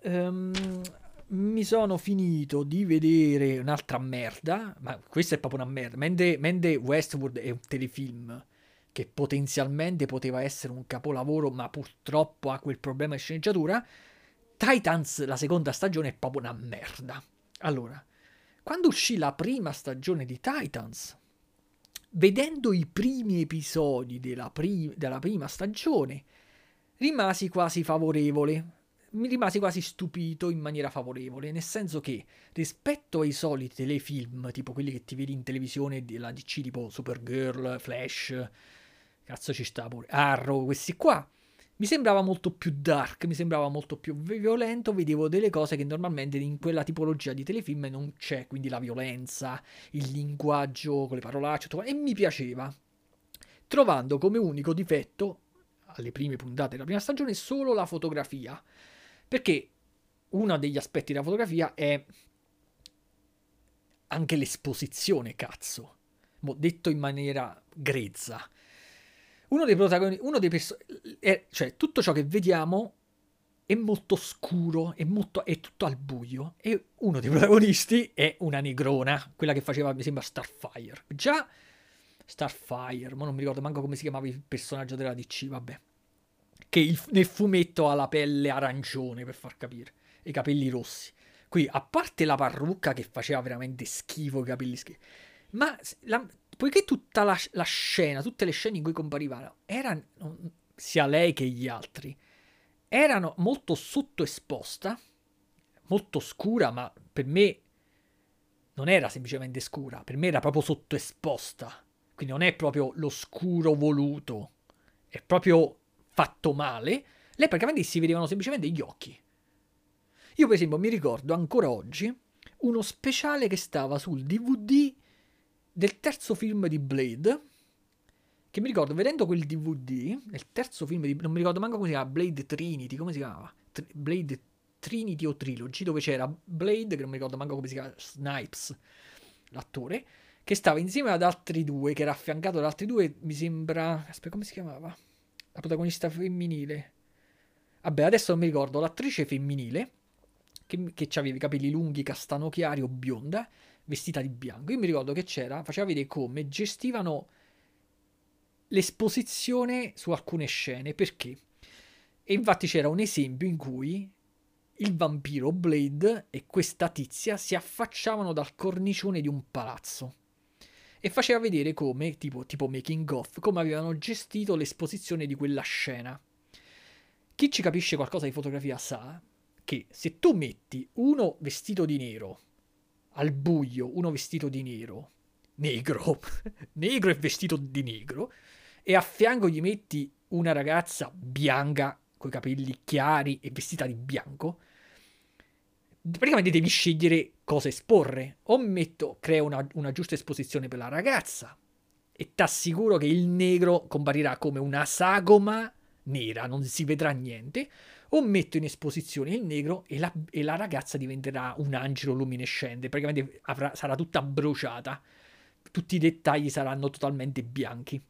um, mi sono finito di vedere un'altra merda, ma questa è proprio una merda. Mentre, mentre Westwood è un telefilm che potenzialmente poteva essere un capolavoro, ma purtroppo ha quel problema di sceneggiatura, Titans, la seconda stagione, è proprio una merda. Allora, quando uscì la prima stagione di Titans, vedendo i primi episodi della, pri- della prima stagione, rimasi quasi favorevole. Mi rimasi quasi stupito in maniera favorevole, nel senso che rispetto ai soliti telefilm, tipo quelli che ti vedi in televisione della DC, tipo Supergirl, Flash, cazzo ci sta pure, Arrow, questi qua, mi sembrava molto più dark, mi sembrava molto più violento, vedevo delle cose che normalmente in quella tipologia di telefilm non c'è, quindi la violenza, il linguaggio con le parolacce, e mi piaceva, trovando come unico difetto, alle prime puntate della prima stagione, solo la fotografia, perché uno degli aspetti della fotografia è anche l'esposizione, cazzo, detto in maniera grezza uno dei protagonisti, uno dei personaggi, cioè tutto ciò che vediamo è molto scuro, è, molto, è tutto al buio. E uno dei protagonisti è una negrona, quella che faceva, mi sembra, Starfire. Già Starfire, ma non mi ricordo manco come si chiamava il personaggio della DC, vabbè. Che il, nel fumetto ha la pelle arancione, per far capire, e i capelli rossi. Qui, a parte la parrucca che faceva veramente schifo, i capelli schifi, ma la, poiché tutta la, la, scena, tutte le scene in cui comparivano, erano, sia lei che gli altri, erano molto sottoesposta, molto scura, ma per me non era semplicemente scura, per me era proprio sottoesposta. Quindi non è proprio lo scuro voluto, è proprio fatto male. Lei praticamente si vedevano semplicemente gli occhi. Io per esempio mi ricordo ancora oggi uno speciale che stava sul DVD del terzo film di Blade, che mi ricordo vedendo quel DVD, nel terzo film di non mi ricordo manco come si chiama, Blade Trinity, come si chiamava? Tr- Blade Trinity o Trilogy, dove c'era Blade, che non mi ricordo manco come si chiama, Snipes, l'attore, che stava insieme ad altri due, che era affiancato da altri due, mi sembra, aspetta, come si chiamava? La protagonista femminile. Vabbè, adesso non mi ricordo, l'attrice femminile, che, che aveva i capelli lunghi, castano chiari o bionda, vestita di bianco. Io mi ricordo che c'era, faceva vedere come gestivano l'esposizione su alcune scene, perché? E infatti c'era un esempio in cui il vampiro Blade e questa tizia si affacciavano dal cornicione di un palazzo e faceva vedere come, tipo, tipo making of, come avevano gestito l'esposizione di quella scena. Chi ci capisce qualcosa di fotografia sa che se tu metti uno vestito di nero al buio uno vestito di nero, negro, negro e vestito di negro, e a fianco gli metti una ragazza bianca, con i capelli chiari e vestita di bianco, praticamente devi scegliere cosa esporre. O metto, creo una, una giusta esposizione per la ragazza e ti assicuro che il negro comparirà come una sagoma nera, non si vedrà niente o metto in esposizione il negro e la, e la ragazza diventerà un angelo luminescente, praticamente avrà, sarà tutta bruciata, tutti i dettagli saranno totalmente bianchi.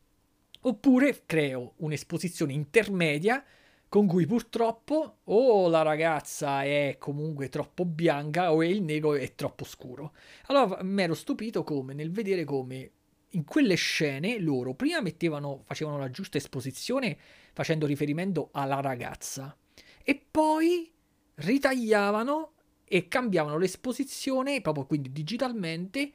Oppure creo un'esposizione intermedia con cui purtroppo o la ragazza è comunque troppo bianca o il negro è troppo scuro. Allora mi ero stupito come nel vedere come in quelle scene loro prima mettevano, facevano la giusta esposizione facendo riferimento alla ragazza e poi ritagliavano e cambiavano l'esposizione, proprio quindi digitalmente,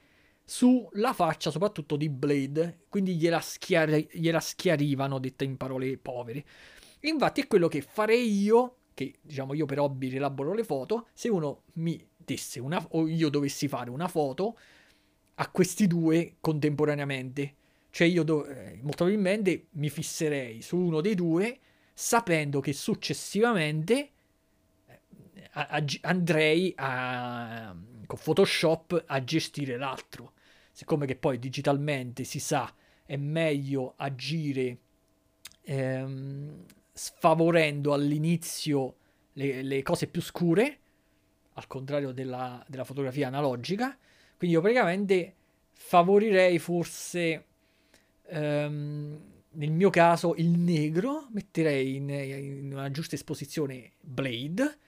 sulla faccia soprattutto di Blade, quindi gliela, schiari- gliela schiarivano, detta in parole povere. Infatti è quello che farei io, che diciamo io per hobby rielaboro le foto, se uno mi desse una, o io dovessi fare una foto a questi due contemporaneamente. Cioè io do, eh, molto probabilmente mi fisserei su uno dei due sapendo che successivamente eh, andrei a, con Photoshop a gestire l'altro. Siccome che poi digitalmente si sa è meglio agire ehm, sfavorendo all'inizio le, le, cose più scure, al contrario della, della fotografia analogica. Quindi io praticamente favorirei forse ehm, nel mio caso il negro, metterei in, in, una giusta esposizione Blade,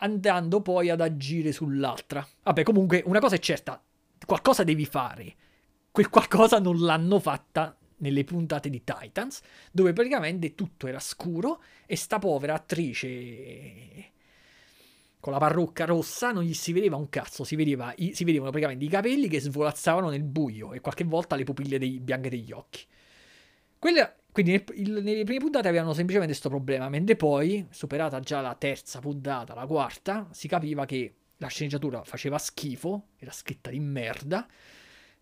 andando poi ad agire sull'altra. Vabbè, comunque una cosa è certa, qualcosa devi fare. Quel qualcosa non l'hanno fatta nelle puntate di Titans, dove praticamente tutto era scuro e sta povera attrice con la parrucca rossa non gli si vedeva un cazzo, si, vedeva, si vedevano praticamente i capelli che svolazzavano nel buio e qualche volta le pupille dei, bianche degli occhi. Quella, quindi nel, il, nelle prime puntate avevano semplicemente questo problema, mentre poi, superata già la terza puntata, la quarta, si capiva che la sceneggiatura faceva schifo, era scritta di merda,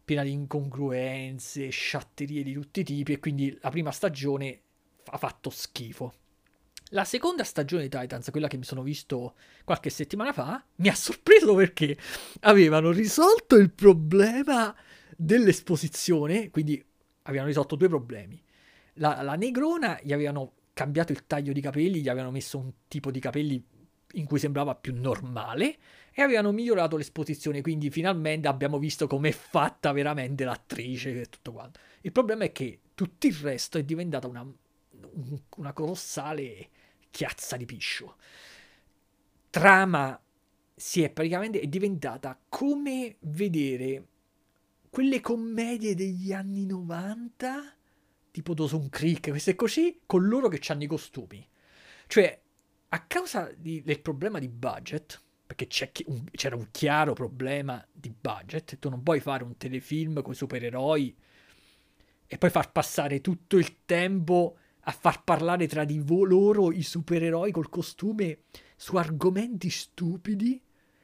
piena di incongruenze, sciatterie di tutti i tipi e quindi la prima stagione ha fatto schifo. La seconda stagione di Titans, quella che mi sono visto qualche settimana fa, mi ha sorpreso perché avevano risolto il problema dell'esposizione, quindi avevano risolto due problemi. La, la negrona gli avevano cambiato il taglio di capelli, gli avevano messo un tipo di capelli in cui sembrava più normale e avevano migliorato l'esposizione, quindi finalmente abbiamo visto com'è fatta veramente l'attrice e tutto quanto. Il problema è che tutto il resto è diventata una, una colossale chiazza di piscio. Trama si è praticamente è diventata come vedere quelle commedie degli anni 90, tipo Dawson Creek, queste così, con loro che hanno i costumi. Cioè, a causa di, del problema di budget, perché un, c'era un chiaro problema di budget, tu non puoi fare un telefilm con i supereroi e poi far passare tutto il tempo a far parlare tra di loro i supereroi col costume su argomenti stupidi.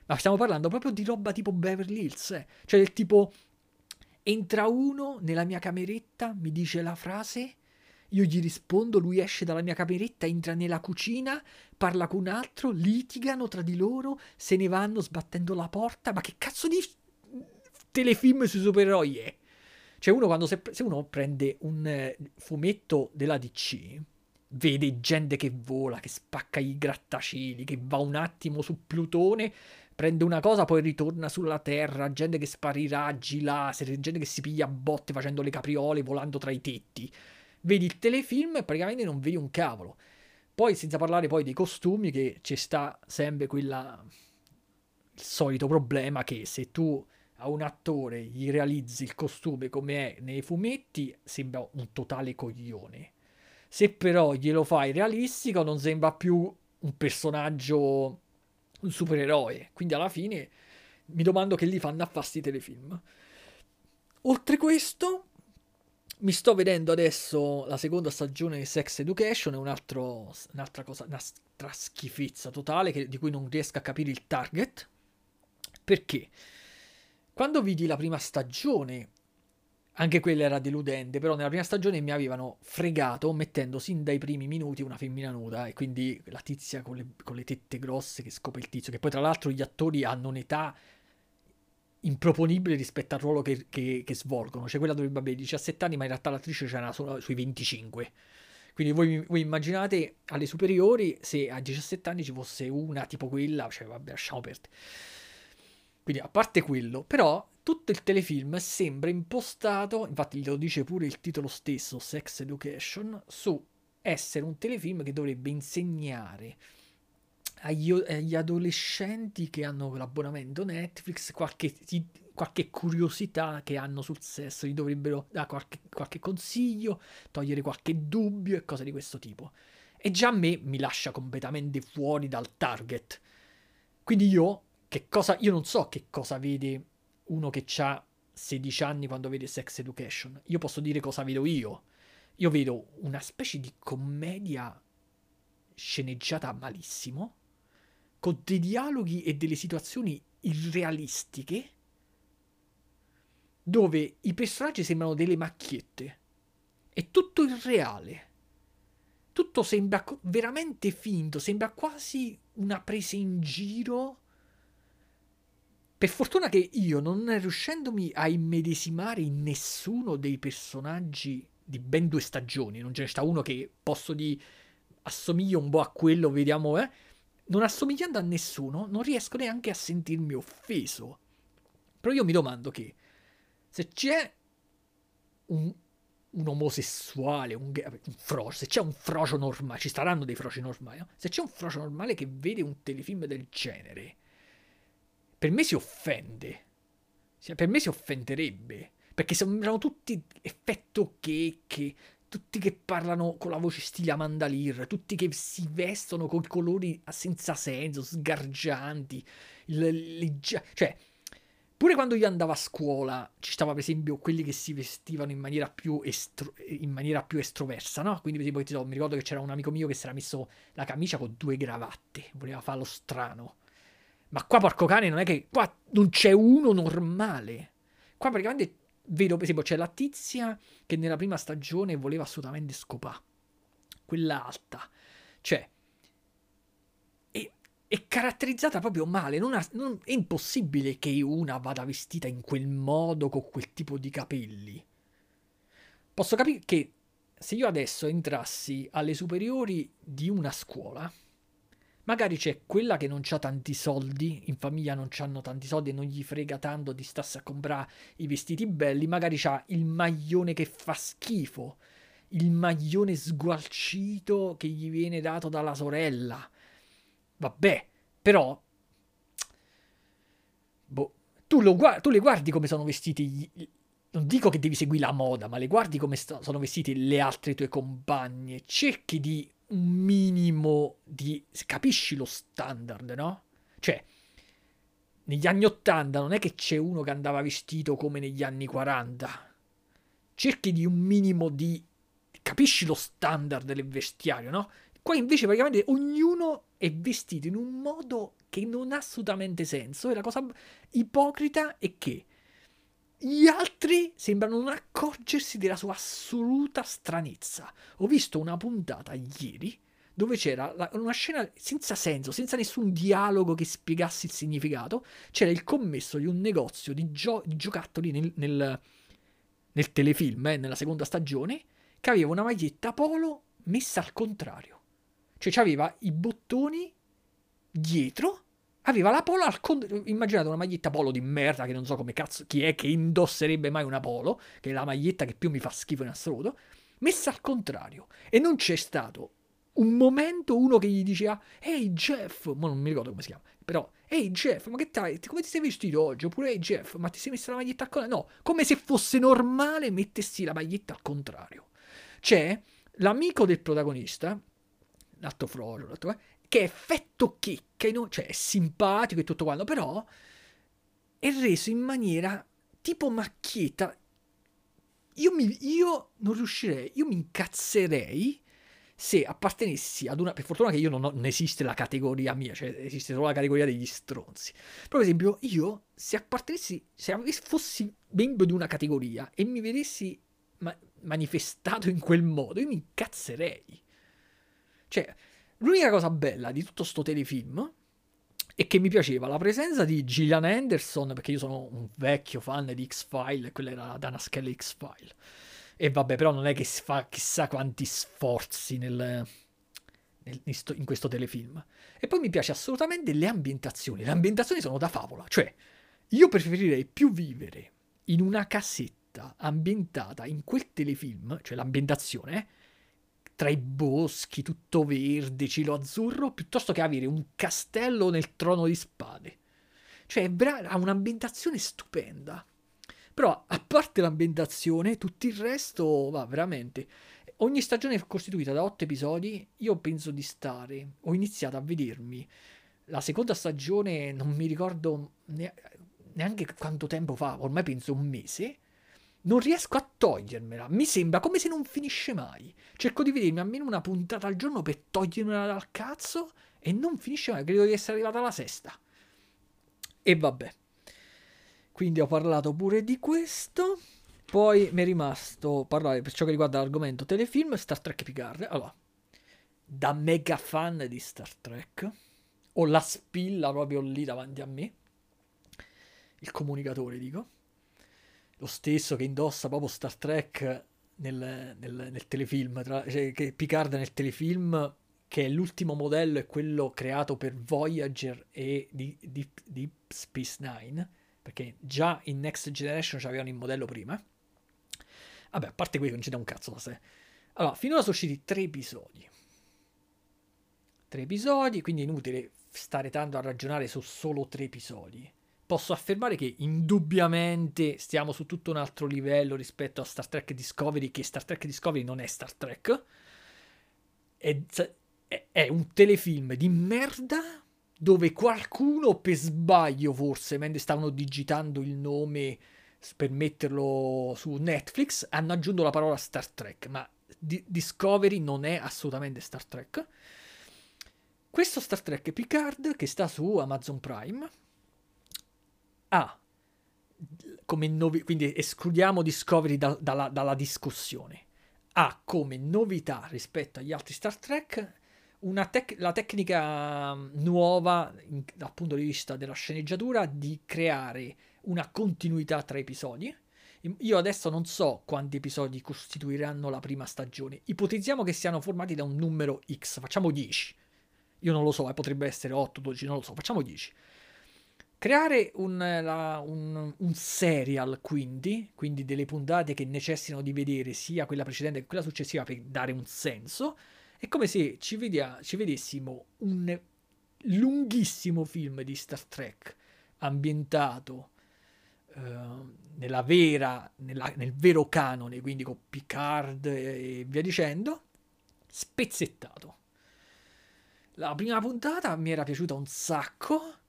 Ma stiamo parlando proprio di roba tipo Beverly Hills, eh. cioè del tipo entra uno nella mia cameretta, mi dice la frase io gli rispondo, lui esce dalla mia cameretta, entra nella cucina, parla con un altro, litigano tra di loro, se ne vanno sbattendo la porta. Ma che cazzo di telefilm sui supereroi è? Cioè, uno quando se, se uno prende un eh, fumetto della DC, vede gente che vola, che spacca i grattacieli, che va un attimo su Plutone, prende una cosa, poi ritorna sulla Terra, gente che spara i raggi laser, gente che si piglia a botte facendo le capriole, volando tra i tetti vedi il telefilm e praticamente non vedi un cavolo. Poi senza parlare poi dei costumi che ci sta sempre quella il solito problema che se tu a un attore gli realizzi il costume come è nei fumetti sembra un totale coglione. Se però glielo fai realistico non sembra più un personaggio un supereroe. Quindi alla fine mi domando che gli fanno a fare sti telefilm. Oltre questo, mi sto vedendo adesso la seconda stagione di Sex Education, è un altro, un'altra cosa, un'altra schifezza totale che, di cui non riesco a capire il target. Perché? Quando vidi la prima stagione, anche quella era deludente, però nella prima stagione mi avevano fregato mettendo sin dai primi minuti una femmina nuda e quindi la tizia con le, con le tette grosse che scopre il tizio, che poi tra l'altro gli attori hanno un'età improponibile rispetto al ruolo che, che, che svolgono. Cioè, quella dovrebbe avere 17 anni, ma in realtà l'attrice c'era solo sui 25. Quindi voi, voi, immaginate alle superiori se a 17 anni ci fosse una tipo quella, cioè vabbè, lasciamo perdere. Quindi a parte quello, però tutto il telefilm sembra impostato, infatti lo dice pure il titolo stesso, Sex Education, su essere un telefilm che dovrebbe insegnare agli, agli adolescenti che hanno l'abbonamento Netflix qualche, qualche, curiosità che hanno sul sesso, gli dovrebbero dare qualche, qualche consiglio, togliere qualche dubbio e cose di questo tipo. E già a me mi lascia completamente fuori dal target. Quindi io che cosa, io non so che cosa vede uno che ha 16 anni quando vede Sex Education. Io posso dire cosa vedo io. Io vedo una specie di commedia sceneggiata malissimo, con dei dialoghi e delle situazioni irrealistiche, dove i personaggi sembrano delle macchiette. È tutto irreale. Tutto sembra veramente finto, sembra quasi una presa in giro. Per fortuna che io, non riuscendomi a immedesimare in nessuno dei personaggi di ben due stagioni, non ce ne sta uno che posso di assomiglia un po' a quello, vediamo, eh. Non assomigliando a nessuno, non riesco neanche a sentirmi offeso. Però io mi domando che se c'è un, un omosessuale, un, un frocio, se c'è un frocio normale, ci saranno dei froci normali, no? se c'è un frocio normale che vede un telefilm del genere, per me si offende. Per me si offenderebbe. Perché sembrano tutti effetto che, che tutti che parlano con la voce stile Amanda Lear, tutti che si vestono con colori senza senso, sgargianti, le, le, cioè pure quando io andavo a scuola ci stava per esempio quelli che si vestivano in maniera più, estro, in maniera più estroversa, no? Quindi per esempio mi ricordo che c'era un amico mio che si era messo la camicia con due cravatte, voleva farlo strano. Ma qua porco cane non è che qua non c'è uno normale. Qua praticamente vedo per esempio c'è la tizia che nella prima stagione voleva assolutamente scopare quella alta. Cioè è, è caratterizzata proprio male. Non ha, non, è impossibile che una vada vestita in quel modo con quel tipo di capelli. Posso capire che se io adesso entrassi alle superiori di una scuola Magari c'è quella che non ha tanti soldi, in famiglia non hanno tanti soldi e non gli frega tanto di starsi a comprare i vestiti belli, magari c'ha il maglione che fa schifo, il maglione sgualcito che gli viene dato dalla sorella. Vabbè, però... Boh, tu, lo guardi, tu le guardi come sono vestiti non dico che devi seguire la moda, ma le guardi come st- sono vestiti le altre tue compagne, cerchi di un minimo di... capisci lo standard, no? Cioè, negli anni 80 non è che c'è uno che andava vestito come negli anni 40. Cerchi di un minimo di... capisci lo standard del vestiario, no? Qua invece praticamente ognuno è vestito in un modo che non ha assolutamente senso e la cosa ipocrita è che gli altri sembrano non accorgersi della sua assoluta stranezza. Ho visto una puntata ieri dove c'era una scena senza senso, senza nessun dialogo che spiegasse il significato. C'era il commesso di un negozio di, gio- di giocattoli nel, nel, nel telefilm, eh, nella seconda stagione, che aveva una maglietta polo messa al contrario. Cioè aveva i bottoni dietro aveva la polo al contrario. Immaginate una maglietta polo di merda che non so come cazzo chi è che indosserebbe mai una polo, che è la maglietta che più mi fa schifo in assoluto, messa al contrario. E non c'è stato un momento uno che gli diceva Ehi Jeff, ma non mi ricordo come si chiama, però Ehi Jeff, ma che tai, come ti sei vestito oggi? Oppure Ehi Jeff, ma ti sei messa la maglietta al contrario? No, come se fosse normale mettersi la maglietta al contrario. C'è l'amico del protagonista, l'atto Frodo, l'atto, eh, che è fetto chicca, cioè è simpatico e tutto quanto, però è reso in maniera tipo macchietta. Io, mi, io non riuscirei, io mi incazzerei se appartenessi ad una... Per fortuna che io non, ho, non esiste la categoria mia, cioè esiste solo la categoria degli stronzi. Però per esempio io, se appartenessi, se fossi membro di una categoria e mi vedessi ma- manifestato in quel modo, io mi incazzerei. Cioè, L'unica cosa bella di tutto sto telefilm è che mi piaceva la presenza di Gillian Anderson, perché io sono un vecchio fan di X-File, e quella era la Dana Skelly X-File. E vabbè, però non è che si fa chissà quanti sforzi nel, nel, in questo telefilm. E poi mi piace assolutamente le ambientazioni. Le ambientazioni sono da favola, cioè io preferirei più vivere in una casetta ambientata in quel telefilm, cioè l'ambientazione, eh, tra i boschi, tutto verde, cielo azzurro, piuttosto che avere un castello nel trono di spade. Cioè, ha un'ambientazione stupenda. Però, a parte l'ambientazione, tutto il resto va veramente. Ogni stagione è costituita da otto episodi. Io penso di stare. Ho iniziato a vedermi la seconda stagione non mi ricordo neanche quanto tempo fa, ormai penso un mese, non riesco a togliermela. Mi sembra come se non finisce mai. Cerco di vedermi almeno una puntata al giorno per togliermela dal cazzo e non finisce mai. Credo di essere arrivata alla sesta. E vabbè. Quindi ho parlato pure di questo. Poi mi è rimasto parlare per ciò che riguarda l'argomento telefilm Star Trek Picard. Allora, da mega fan di Star Trek, ho la spilla proprio lì davanti a me. Il comunicatore, dico lo stesso che indossa proprio Star Trek nel, nel, nel telefilm, tra, cioè, che Picard nel telefilm, che è l'ultimo modello, è quello creato per Voyager e Deep, Deep, Space Nine, perché già in Next Generation c'avevano il modello prima. Vabbè, a parte quello non c'è da un cazzo da sé. Allora, finora sono usciti tre episodi. Tre episodi, quindi è inutile stare tanto a ragionare su solo tre episodi posso affermare che indubbiamente stiamo su tutto un altro livello rispetto a Star Trek Discovery, che Star Trek Discovery non è Star Trek. È, è un telefilm di merda dove qualcuno per sbaglio forse, mentre stavano digitando il nome per metterlo su Netflix, hanno aggiunto la parola Star Trek, ma D- Discovery non è assolutamente Star Trek. Questo Star Trek Picard che sta su Amazon Prime ha come novità, quindi escludiamo Discovery da, dalla, dalla discussione, ha come novità rispetto agli altri Star Trek tec- la tecnica nuova in, dal punto di vista della sceneggiatura di creare una continuità tra episodi. Io adesso non so quanti episodi costituiranno la prima stagione. Ipotizziamo che siano formati da un numero X, facciamo 10. Io non lo so, eh, potrebbe essere 8, 12, non lo so, facciamo 10. Creare un, la, un, un, serial, quindi, quindi delle puntate che necessitano di vedere sia quella precedente che quella successiva per dare un senso, è come se ci, vedia, ci vedessimo un lunghissimo film di Star Trek ambientato uh, nella vera, nella, nel vero canone, quindi con Picard e via dicendo, spezzettato. La prima puntata mi era piaciuta un sacco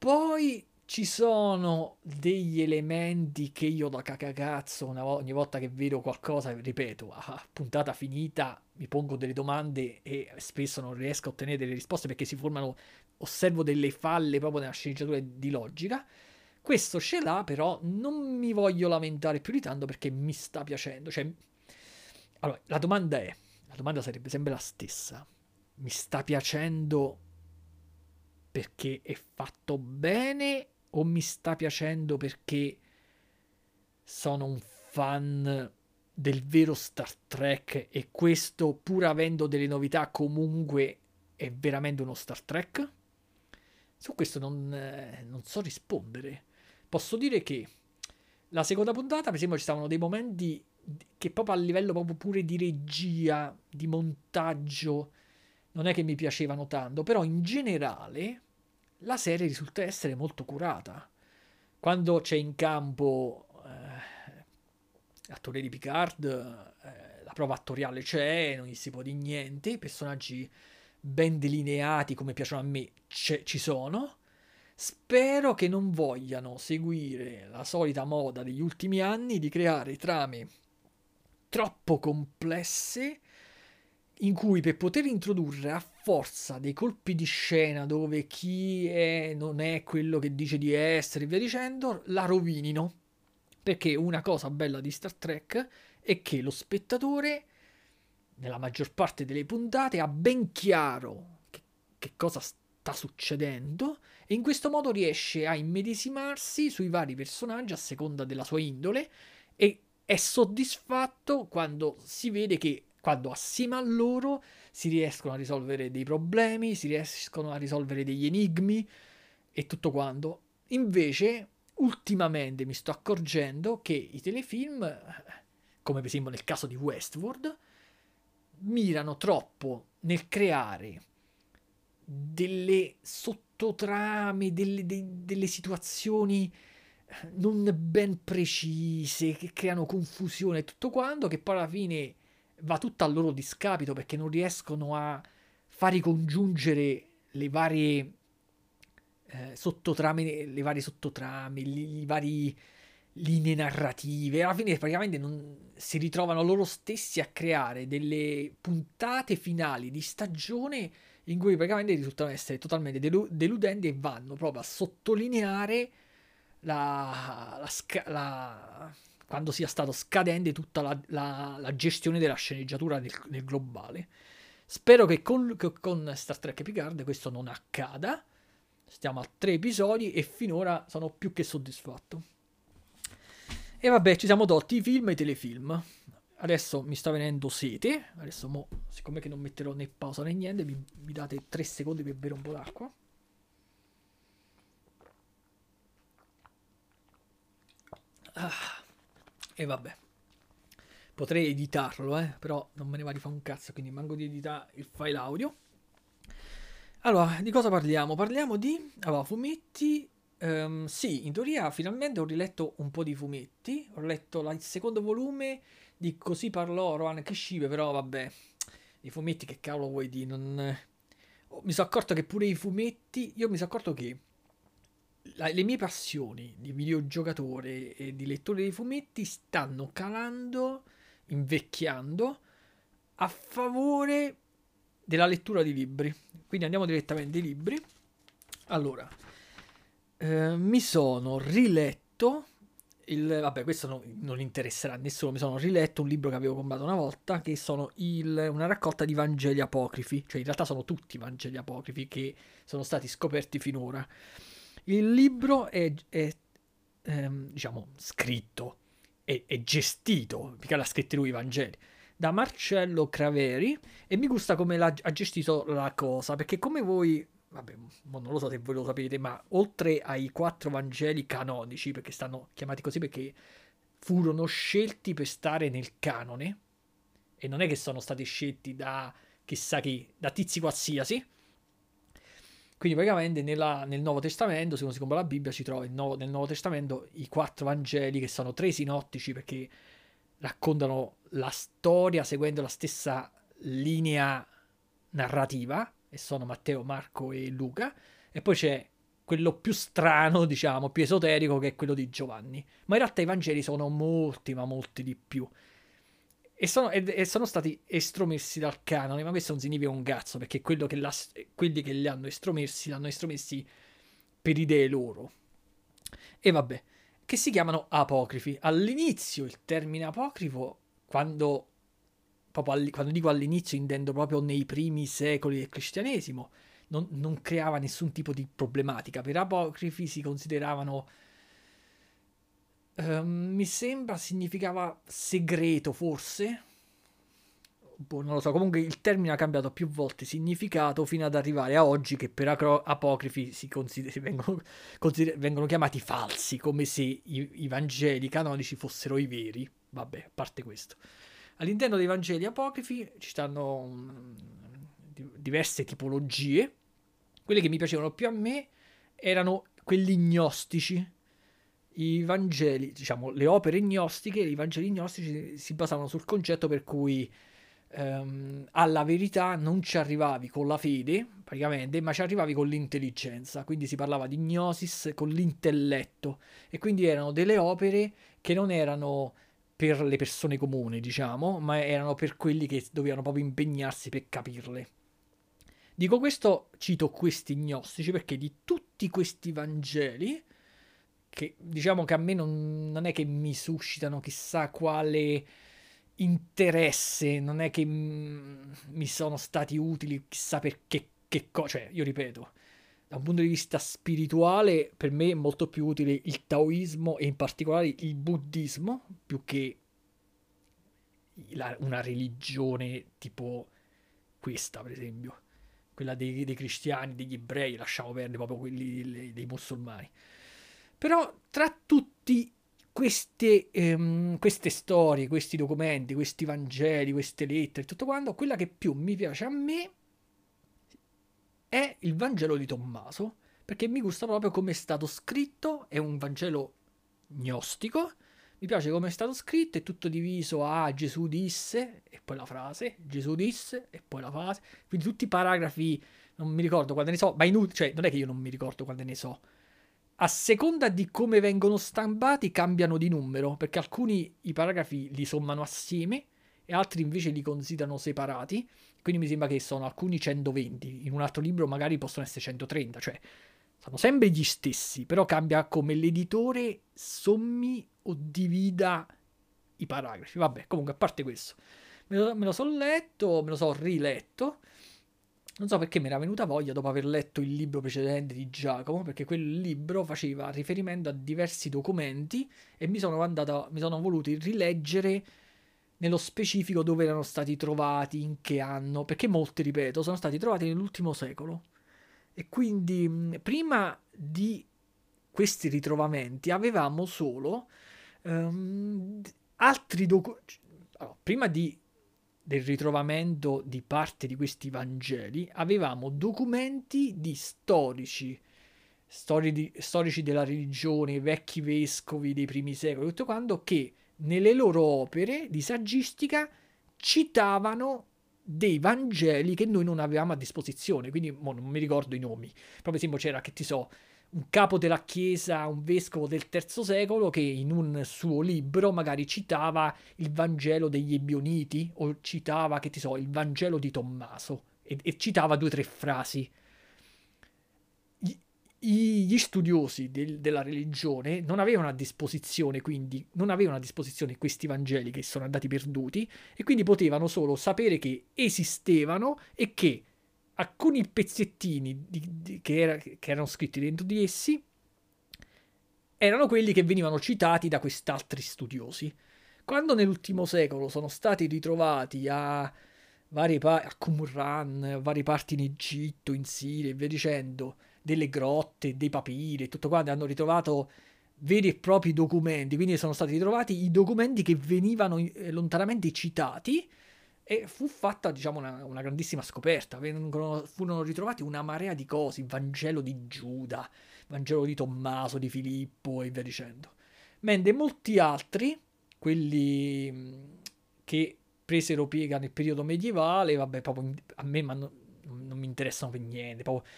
poi ci sono degli elementi che io da cacacazzo vo- ogni volta che vedo qualcosa, ripeto, a puntata finita mi pongo delle domande e spesso non riesco a ottenere delle risposte perché si formano, osservo delle falle proprio nella sceneggiatura di logica. Questo ce l'ha, però non mi voglio lamentare più di tanto perché mi sta piacendo. Cioè, allora, la domanda è, la domanda sarebbe sempre la stessa. Mi sta piacendo perché è fatto bene o mi sta piacendo perché sono un fan del vero Star Trek e questo pur avendo delle novità comunque è veramente uno Star Trek? Su questo non, eh, non so rispondere. Posso dire che la seconda puntata, per esempio, ci stavano dei momenti che proprio a livello proprio pure di regia, di montaggio, non è che mi piacevano tanto, però in generale la serie risulta essere molto curata. Quando c'è in campo eh, l'attore di Picard, eh, la prova attoriale c'è, non gli si può dire niente, i personaggi ben delineati come piacciono a me ci sono. Spero che non vogliano seguire la solita moda degli ultimi anni di creare trame troppo complesse in cui per poter introdurre a forza dei colpi di scena dove chi è non è quello che dice di essere e via dicendo, la rovinino. Perché una cosa bella di Star Trek è che lo spettatore, nella maggior parte delle puntate, ha ben chiaro che, che cosa sta succedendo e in questo modo riesce a immedesimarsi sui vari personaggi a seconda della sua indole e è soddisfatto quando si vede che quando assieme a loro si riescono a risolvere dei problemi, si riescono a risolvere degli enigmi e tutto quanto. Invece, ultimamente mi sto accorgendo che i telefilm, come per esempio nel caso di Westworld, mirano troppo nel creare delle sottotrame, delle, de, delle situazioni non ben precise, che creano confusione e tutto quanto, che poi alla fine va tutto a loro discapito perché non riescono a far ricongiungere le varie eh, sottotrame, le varie sottotrame, i vari linee narrative. Alla fine praticamente non, si ritrovano loro stessi a creare delle puntate finali di stagione in cui praticamente risultano essere totalmente delu- deludenti e vanno proprio a sottolineare la, la, sca- la quando sia stato scadente tutta la, la, la gestione della sceneggiatura nel, nel globale. Spero che con, che con, Star Trek Picard questo non accada. Stiamo a tre episodi e finora sono più che soddisfatto. E vabbè, ci siamo tolti i film e i telefilm. Adesso mi sta venendo sete. Adesso, mo, siccome che non metterò né pausa né niente, mi, mi date tre secondi per bere un po' d'acqua. Ah. E vabbè. Potrei editarlo, eh, però non me ne va di fare un cazzo, quindi manco di editare il file audio. Allora, di cosa parliamo? Parliamo di allora, fumetti. Um, sì, in teoria finalmente ho riletto un po' di fumetti. Ho letto la, il secondo volume di Così parlò Rohan Kishibe, però vabbè, i fumetti che cavolo vuoi di non... Mi sono accorto che pure i fumetti, io mi sono accorto che la, le mie passioni di videogiocatore e di lettore di fumetti stanno calando, invecchiando a favore della lettura di libri. Quindi andiamo direttamente ai libri. Allora, eh, mi sono riletto il, vabbè, questo no, non interesserà a nessuno. Mi sono riletto un libro che avevo comprato una volta, che sono il, una raccolta di Vangeli apocrifi. Cioè, in realtà sono tutti Vangeli apocrifi che sono stati scoperti finora. Il libro è, è ehm, diciamo, scritto e, gestito, mica l'ha scritto lui i Vangeli, da Marcello Craveri e mi gusta come ha gestito la cosa, perché come voi, vabbè, non lo so se voi lo sapete, ma oltre ai quattro Vangeli canonici, perché stanno chiamati così perché furono scelti per stare nel canone, e non è che sono stati scelti da chissà chi, da tizi qualsiasi, quindi praticamente nella, nel Nuovo Testamento, se uno si compra la Bibbia, ci trova nuovo, nel Nuovo Testamento i quattro Vangeli che sono tre sinottici perché raccontano la storia seguendo la stessa linea narrativa, e sono Matteo, Marco e Luca, e poi c'è quello più strano, diciamo, più esoterico, che è quello di Giovanni. Ma in realtà i Vangeli sono molti, ma molti di più e sono, e sono, stati estromessi dal canone, ma questo non significa un cazzo, perché che quelli che li hanno estromessi, li hanno estromessi per idee loro. E vabbè, che si chiamano apocrifi. All'inizio il termine apocrifo, quando, all, quando dico all'inizio intendo proprio nei primi secoli del cristianesimo, non, non creava nessun tipo di problematica. Per apocrifi si consideravano Uh, mi sembra significava segreto, forse. Boh, non lo so. Comunque il termine ha cambiato più volte significato fino ad arrivare a oggi che per acro- apocrifi si consider- vengono, consider- vengono, chiamati falsi, come se i-, i Vangeli canonici fossero i veri. Vabbè, a parte questo. All'interno dei Vangeli apocrifi ci stanno um, diverse tipologie. Quelle che mi piacevano più a me erano quelli gnostici i Vangeli, diciamo, le opere gnostiche, i Vangeli gnostici si basavano sul concetto per cui ehm, alla verità non ci arrivavi con la fede, praticamente, ma ci arrivavi con l'intelligenza. Quindi si parlava di gnosis con l'intelletto. E quindi erano delle opere che non erano per le persone comuni, diciamo, ma erano per quelli che dovevano proprio impegnarsi per capirle. Dico questo, cito questi gnostici perché di tutti questi Vangeli che diciamo che a me non, non è che mi suscitano chissà quale interesse, non è che mi sono stati utili chissà per che, che cosa, cioè io ripeto, da un punto di vista spirituale per me è molto più utile il taoismo e in particolare il buddismo più che la, una religione tipo questa per esempio, quella dei, dei cristiani, degli ebrei, lasciamo perdere proprio quelli dei, dei musulmani. Però tra tutti queste, ehm, queste, storie, questi documenti, questi Vangeli, queste lettere, tutto quanto, quella che più mi piace a me è il Vangelo di Tommaso, perché mi gusta proprio come è stato scritto, è un Vangelo gnostico, mi piace come è stato scritto, è tutto diviso a Gesù disse, e poi la frase, Gesù disse, e poi la frase, quindi tutti i paragrafi non mi ricordo quante ne so, ma inutile, cioè non è che io non mi ricordo quante ne so. A seconda di come vengono stampati cambiano di numero, perché alcuni i paragrafi li sommano assieme e altri invece li considerano separati. Quindi mi sembra che sono alcuni 120, in un altro libro magari possono essere 130, cioè sono sempre gli stessi, però cambia come l'editore sommi o divida i paragrafi. Vabbè, comunque a parte questo, me lo, me lo so letto, me lo so riletto. Non so perché mi era venuta voglia dopo aver letto il libro precedente di Giacomo, perché quel libro faceva riferimento a diversi documenti e mi sono, andato, mi sono voluti rileggere nello specifico dove erano stati trovati, in che anno, perché molti, ripeto, sono stati trovati nell'ultimo secolo. E quindi prima di questi ritrovamenti avevamo solo um, altri documenti. Allora, prima di, del ritrovamento di parte di questi Vangeli avevamo documenti di storici, di, storici della religione, vecchi vescovi dei primi secoli, tutto quanto che nelle loro opere di saggistica citavano dei Vangeli che noi non avevamo a disposizione, quindi non mi ricordo i nomi. Proprio esempio c'era, che ti so, un capo della chiesa, un vescovo del terzo secolo che in un suo libro magari citava il Vangelo degli Ebioniti o citava, che ti so, il Vangelo di Tommaso e, e citava due o tre frasi. Gli studiosi del, della religione non avevano a disposizione quindi non avevano a disposizione questi Vangeli che sono andati perduti e quindi potevano solo sapere che esistevano e che alcuni pezzettini di, di, che, era, che erano scritti dentro di essi erano quelli che venivano citati da quest'altri studiosi. Quando nell'ultimo secolo sono stati ritrovati a varie parti, a Qumran, varie parti in Egitto, in Siria e via dicendo, delle grotte, dei papiri e tutto quanto, hanno ritrovato veri e propri documenti, quindi sono stati ritrovati i documenti che venivano eh, lontanamente citati e fu fatta diciamo una, una grandissima scoperta, Vengono, furono ritrovati una marea di cose, il Vangelo di Giuda, il Vangelo di Tommaso, di Filippo e via dicendo. Mentre molti altri, quelli che presero piega nel periodo medievale, vabbè, proprio a me non, non mi interessano per niente, proprio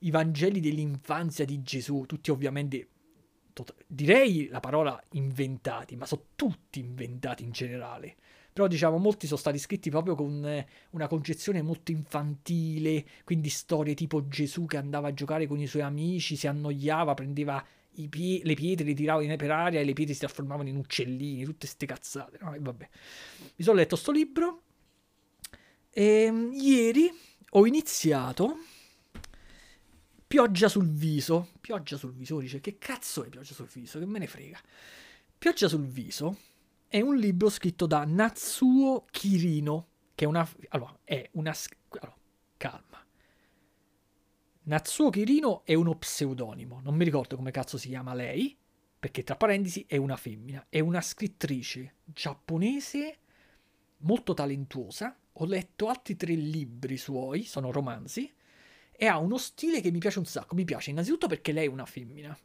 i Vangeli dell'infanzia di Gesù, tutti ovviamente, direi la parola inventati, ma sono tutti inventati in generale. Però diciamo, molti sono stati scritti proprio con eh, una concezione molto infantile, quindi storie tipo Gesù che andava a giocare con i suoi amici, si annoiava, prendeva pie- le pietre, le tirava in per aria e le pietre si trasformavano in uccellini, tutte ste cazzate. No? E vabbè. Mi sono letto sto libro e ehm, ieri ho iniziato Pioggia sul viso. Pioggia sul viso. Dice, che cazzo è pioggia sul viso? Che me ne frega. Pioggia sul viso è un libro scritto da Natsuo Kirino, che è una... Allora, è una... Allora, calma. Natsuo Kirino è uno pseudonimo. Non mi ricordo come cazzo si chiama lei, perché tra parentesi è una femmina. È una scrittrice giapponese molto talentuosa. Ho letto altri tre libri suoi, sono romanzi e ha uno stile che mi piace un sacco. Mi piace innanzitutto perché lei è una femmina.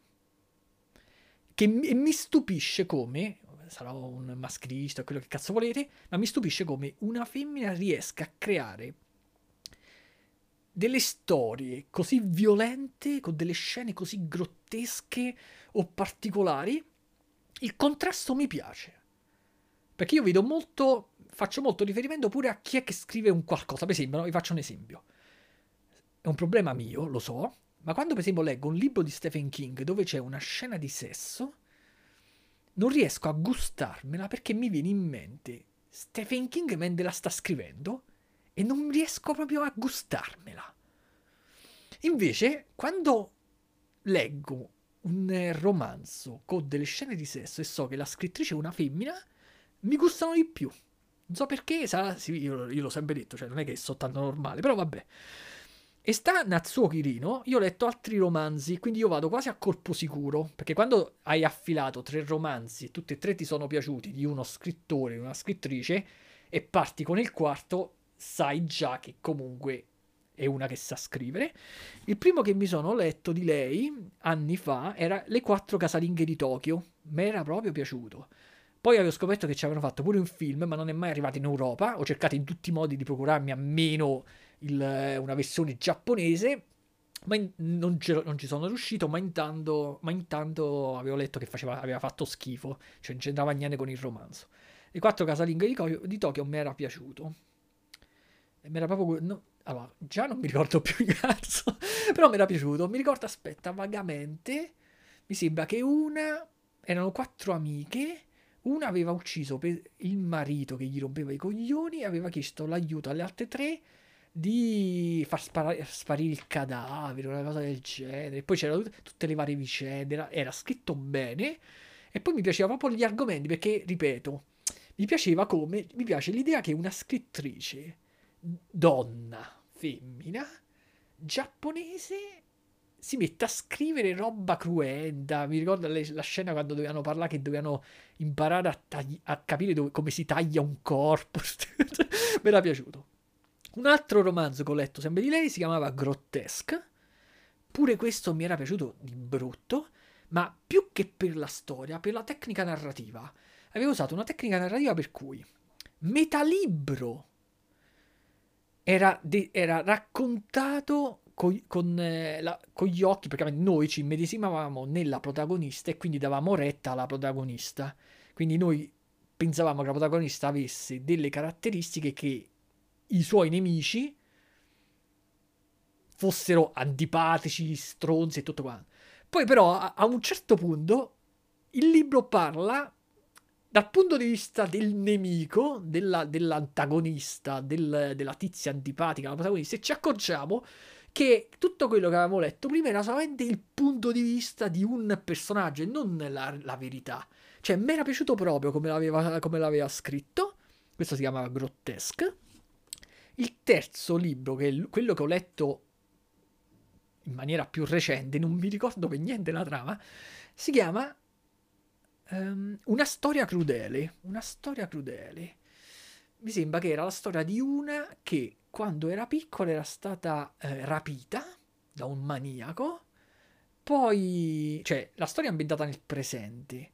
Che mi, mi stupisce come, sarò un maschilista, quello che cazzo volete, ma mi stupisce come una femmina riesca a creare delle storie così violente, con delle scene così grottesche o particolari. Il contrasto mi piace. Perché io vedo molto, faccio molto riferimento pure a chi è che scrive un qualcosa. Per esempio, no? vi faccio un esempio è un problema mio, lo so, ma quando per esempio leggo un libro di Stephen King dove c'è una scena di sesso, non riesco a gustarmela perché mi viene in mente Stephen King mentre la sta scrivendo e non riesco proprio a gustarmela. Invece, quando leggo un romanzo con delle scene di sesso e so che la scrittrice è una femmina, mi gustano di più. Non so perché, sarà, sì, io, io l'ho sempre detto, cioè non è che è soltanto normale, però vabbè. E sta Natsuo Kirino, io ho letto altri romanzi, quindi io vado quasi a colpo sicuro, perché quando hai affilato tre romanzi tutti e tre ti sono piaciuti di uno scrittore e una scrittrice e parti con il quarto, sai già che comunque è una che sa scrivere. Il primo che mi sono letto di lei anni fa era Le quattro casalinghe di Tokyo, mi era proprio piaciuto. Poi avevo scoperto che ci avevano fatto pure un film, ma non è mai arrivato in Europa. Ho cercato in tutti i modi di procurarmi almeno il, una versione giapponese, ma in, non, non, ci sono riuscito, ma intanto, ma intanto avevo letto che faceva, aveva fatto schifo, cioè non c'entrava niente con il romanzo. Le quattro casalinghe di, di Tokyo mi era piaciuto. E mi era proprio... No, allora, già non mi ricordo più il cazzo, però mi era piaciuto. Mi ricordo, aspetta, vagamente, mi sembra che una... Erano quattro amiche, una aveva ucciso il marito che gli rompeva i coglioni aveva chiesto l'aiuto alle altre tre di far sparare, sparire il cadavere, una cosa del genere. Poi c'erano tutte le varie vicende, era, era, scritto bene. E poi mi piaceva proprio gli argomenti, perché, ripeto, mi piaceva come, mi piace l'idea che una scrittrice, donna, femmina, giapponese, si mette a scrivere roba cruenta. Mi ricordo le, la scena quando dovevano parlare che dovevano imparare a, tagli- a capire dove, come si taglia un corpo. Mi era piaciuto. Un altro romanzo che ho letto sempre di lei si chiamava Grotesque. Pure questo mi era piaciuto di brutto, ma più che per la storia, per la tecnica narrativa. Aveva usato una tecnica narrativa per cui metalibro era, de- era raccontato co- con, eh, la- con, gli occhi, perché noi ci immedesimavamo nella protagonista e quindi davamo retta alla protagonista. Quindi noi pensavamo che la protagonista avesse delle caratteristiche che i suoi nemici fossero antipatici, stronzi e tutto quanto. Poi però a, a un certo punto il libro parla dal punto di vista del nemico, della, dell'antagonista, del, della tizia antipatica, la protagonista, e ci accorgiamo che tutto quello che avevamo letto prima era solamente il punto di vista di un personaggio e non la, la verità. Cioè, mi era piaciuto proprio come l'aveva, come l'aveva scritto. Questo si chiama Grotesque. Il terzo libro, che è quello che ho letto in maniera più recente, non mi ricordo per niente la trama, si chiama um, Una storia crudele. Una storia crudele. Mi sembra che era la storia di una che quando era piccola era stata eh, rapita da un maniaco, poi, cioè, la storia è ambientata nel presente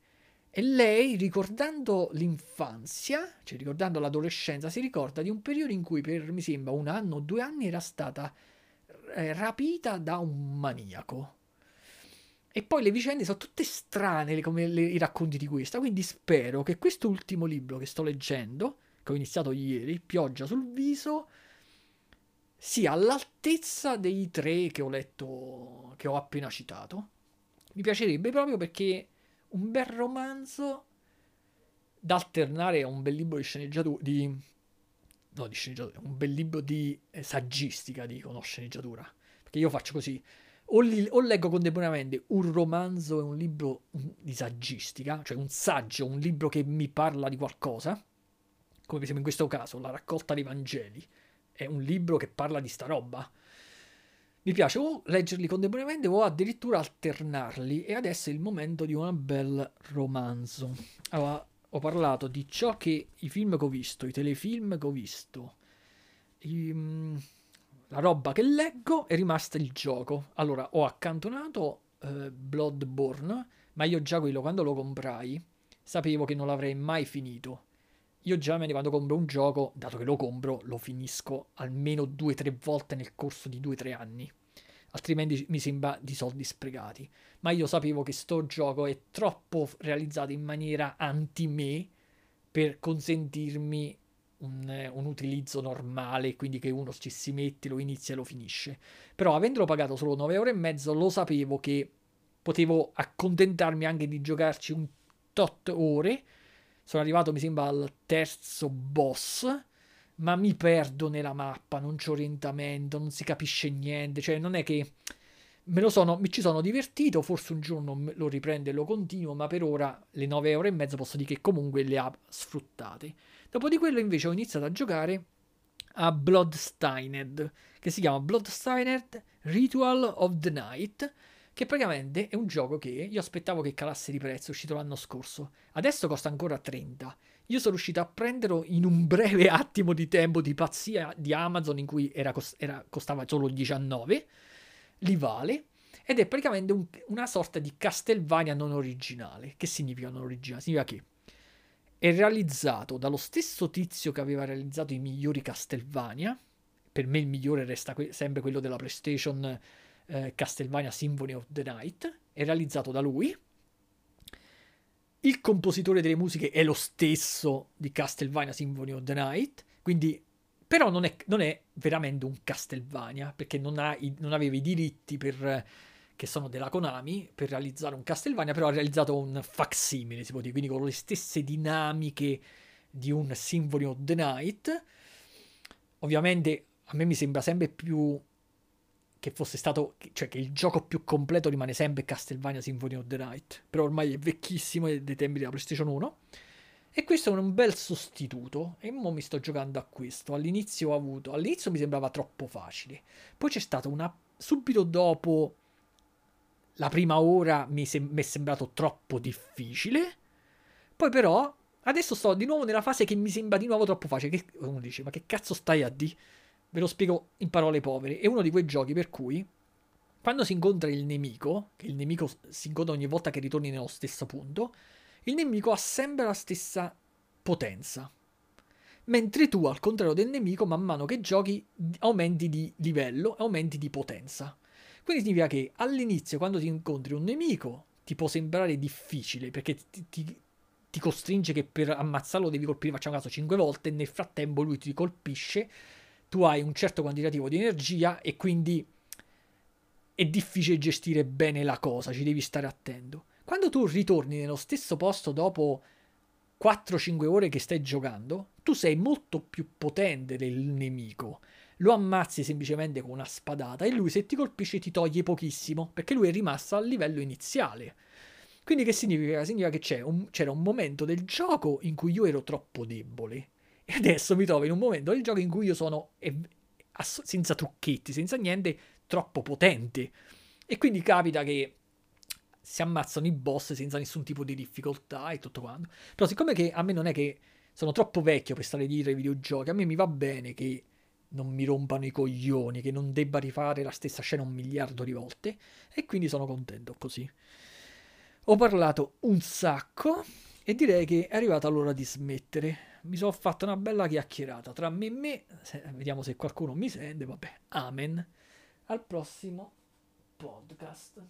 e lei, ricordando l'infanzia, cioè ricordando l'adolescenza, si ricorda di un periodo in cui per, mi sembra, un anno o due anni era stata eh, rapita da un maniaco. E poi le vicende sono tutte strane come le, i racconti di questa, quindi spero che questo ultimo libro che sto leggendo, che ho iniziato ieri, Pioggia sul viso, sia all'altezza dei tre che ho letto, che ho appena citato. Mi piacerebbe proprio perché un bel romanzo da alternare a un bel libro di sceneggiatura di no di sceneggiatura un bel libro di eh, saggistica dico no sceneggiatura. Perché io faccio così. O, li, o leggo contemporaneamente un romanzo e un libro di saggistica cioè un saggio un libro che mi parla di qualcosa. Come per esempio in questo caso la raccolta dei Vangeli. È un libro che parla di sta roba mi piace o leggerli contemporaneamente o addirittura alternarli e adesso è il momento di un bel romanzo. Allora, ho parlato di ciò che i film che ho visto, i telefilm che ho visto, i, mm, la roba che leggo è rimasta il gioco. Allora, ho accantonato eh, Bloodborne, ma io già quello quando lo comprai sapevo che non l'avrei mai finito. Io ne quando compro un gioco, dato che lo compro, lo finisco almeno due o tre volte nel corso di due o tre anni. Altrimenti mi sembra di soldi sprecati. Ma io sapevo che sto gioco è troppo realizzato in maniera anti-me per consentirmi un, un, utilizzo normale, quindi che uno ci si mette, lo inizia e lo finisce. Però avendolo pagato solo 9,5 euro, lo sapevo che potevo accontentarmi anche di giocarci un tot ore sono arrivato, mi sembra, al terzo boss, ma mi perdo nella mappa, non c'è orientamento, non si capisce niente. Cioè, non è che me lo sono, mi ci sono divertito, forse un giorno lo riprendo e lo continuo, ma per ora le 9 euro e mezzo posso dire che comunque le ha sfruttate. Dopo di quello invece ho iniziato a giocare a Bloodstained, che si chiama Bloodstained Ritual of the Night, che praticamente è un gioco che io aspettavo che calasse di prezzo, uscito l'anno scorso, adesso costa ancora 30. Io sono riuscito a prenderlo in un breve attimo di tempo di pazzia di Amazon in cui era, era, costava solo 19, li vale, ed è praticamente un, una sorta di Castlevania non originale. Che significa non originale? Significa che è realizzato dallo stesso tizio che aveva realizzato i migliori Castlevania, per me il migliore resta que- sempre quello della PlayStation eh, Castlevania Symphony of the Night, è realizzato da lui. Il compositore delle musiche è lo stesso di Castlevania Symphony of the Night, quindi però non è, non è veramente un Castlevania, perché non, i, non aveva i diritti per, che sono della Konami per realizzare un Castlevania, però ha realizzato un facsimile, si può dire, quindi con le stesse dinamiche di un Symphony of the Night. Ovviamente a me mi sembra sempre più che fosse stato, cioè che il gioco più completo rimane sempre Castlevania Symphony of the Night, però ormai è vecchissimo, è dei tempi della PlayStation 1. E questo è un bel sostituto. E ora mi sto giocando a questo. All'inizio ho avuto. All'inizio mi sembrava troppo facile. Poi c'è stata una. Subito dopo la prima ora mi, sem- mi è sembrato troppo difficile. Poi però. Adesso sto di nuovo nella fase che mi sembra di nuovo troppo facile. Che uno dice: Ma che cazzo stai a di? Ve lo spiego in parole povere. È uno di quei giochi per cui. Quando si incontra il nemico, che il nemico si incontra ogni volta che ritorni nello stesso punto, il nemico ha sempre la stessa potenza. Mentre tu, al contrario del nemico, man mano che giochi, aumenti di livello, aumenti di potenza. Quindi significa che all'inizio, quando ti incontri un nemico, ti può sembrare difficile perché ti, ti, ti costringe che per ammazzarlo devi colpire, facciamo caso, 5 volte, e nel frattempo lui ti colpisce, tu hai un certo quantitativo di energia e quindi è difficile gestire bene la cosa, ci devi stare attento. Quando tu ritorni nello stesso posto dopo 4-5 ore che stai giocando, tu sei molto più potente del nemico. Lo ammazzi semplicemente con una spadata e lui se ti colpisce ti toglie pochissimo perché lui è rimasto al livello iniziale. Quindi che significa? Significa che un, c'era un momento del gioco in cui io ero troppo debole e adesso mi trovo in un momento del gioco in cui io sono eh, senza trucchetti, senza niente, troppo potente. E quindi capita che si ammazzano i boss senza nessun tipo di difficoltà e tutto quanto. Però siccome che a me non è che sono troppo vecchio per stare dire ai videogiochi, a me mi va bene che non mi rompano i coglioni, che non debba rifare la stessa scena un miliardo di volte e quindi sono contento così. Ho parlato un sacco e direi che è arrivata l'ora di smettere mi sono fatto una bella chiacchierata tra me e me, se, vediamo se qualcuno mi sente, vabbè, amen, al prossimo podcast.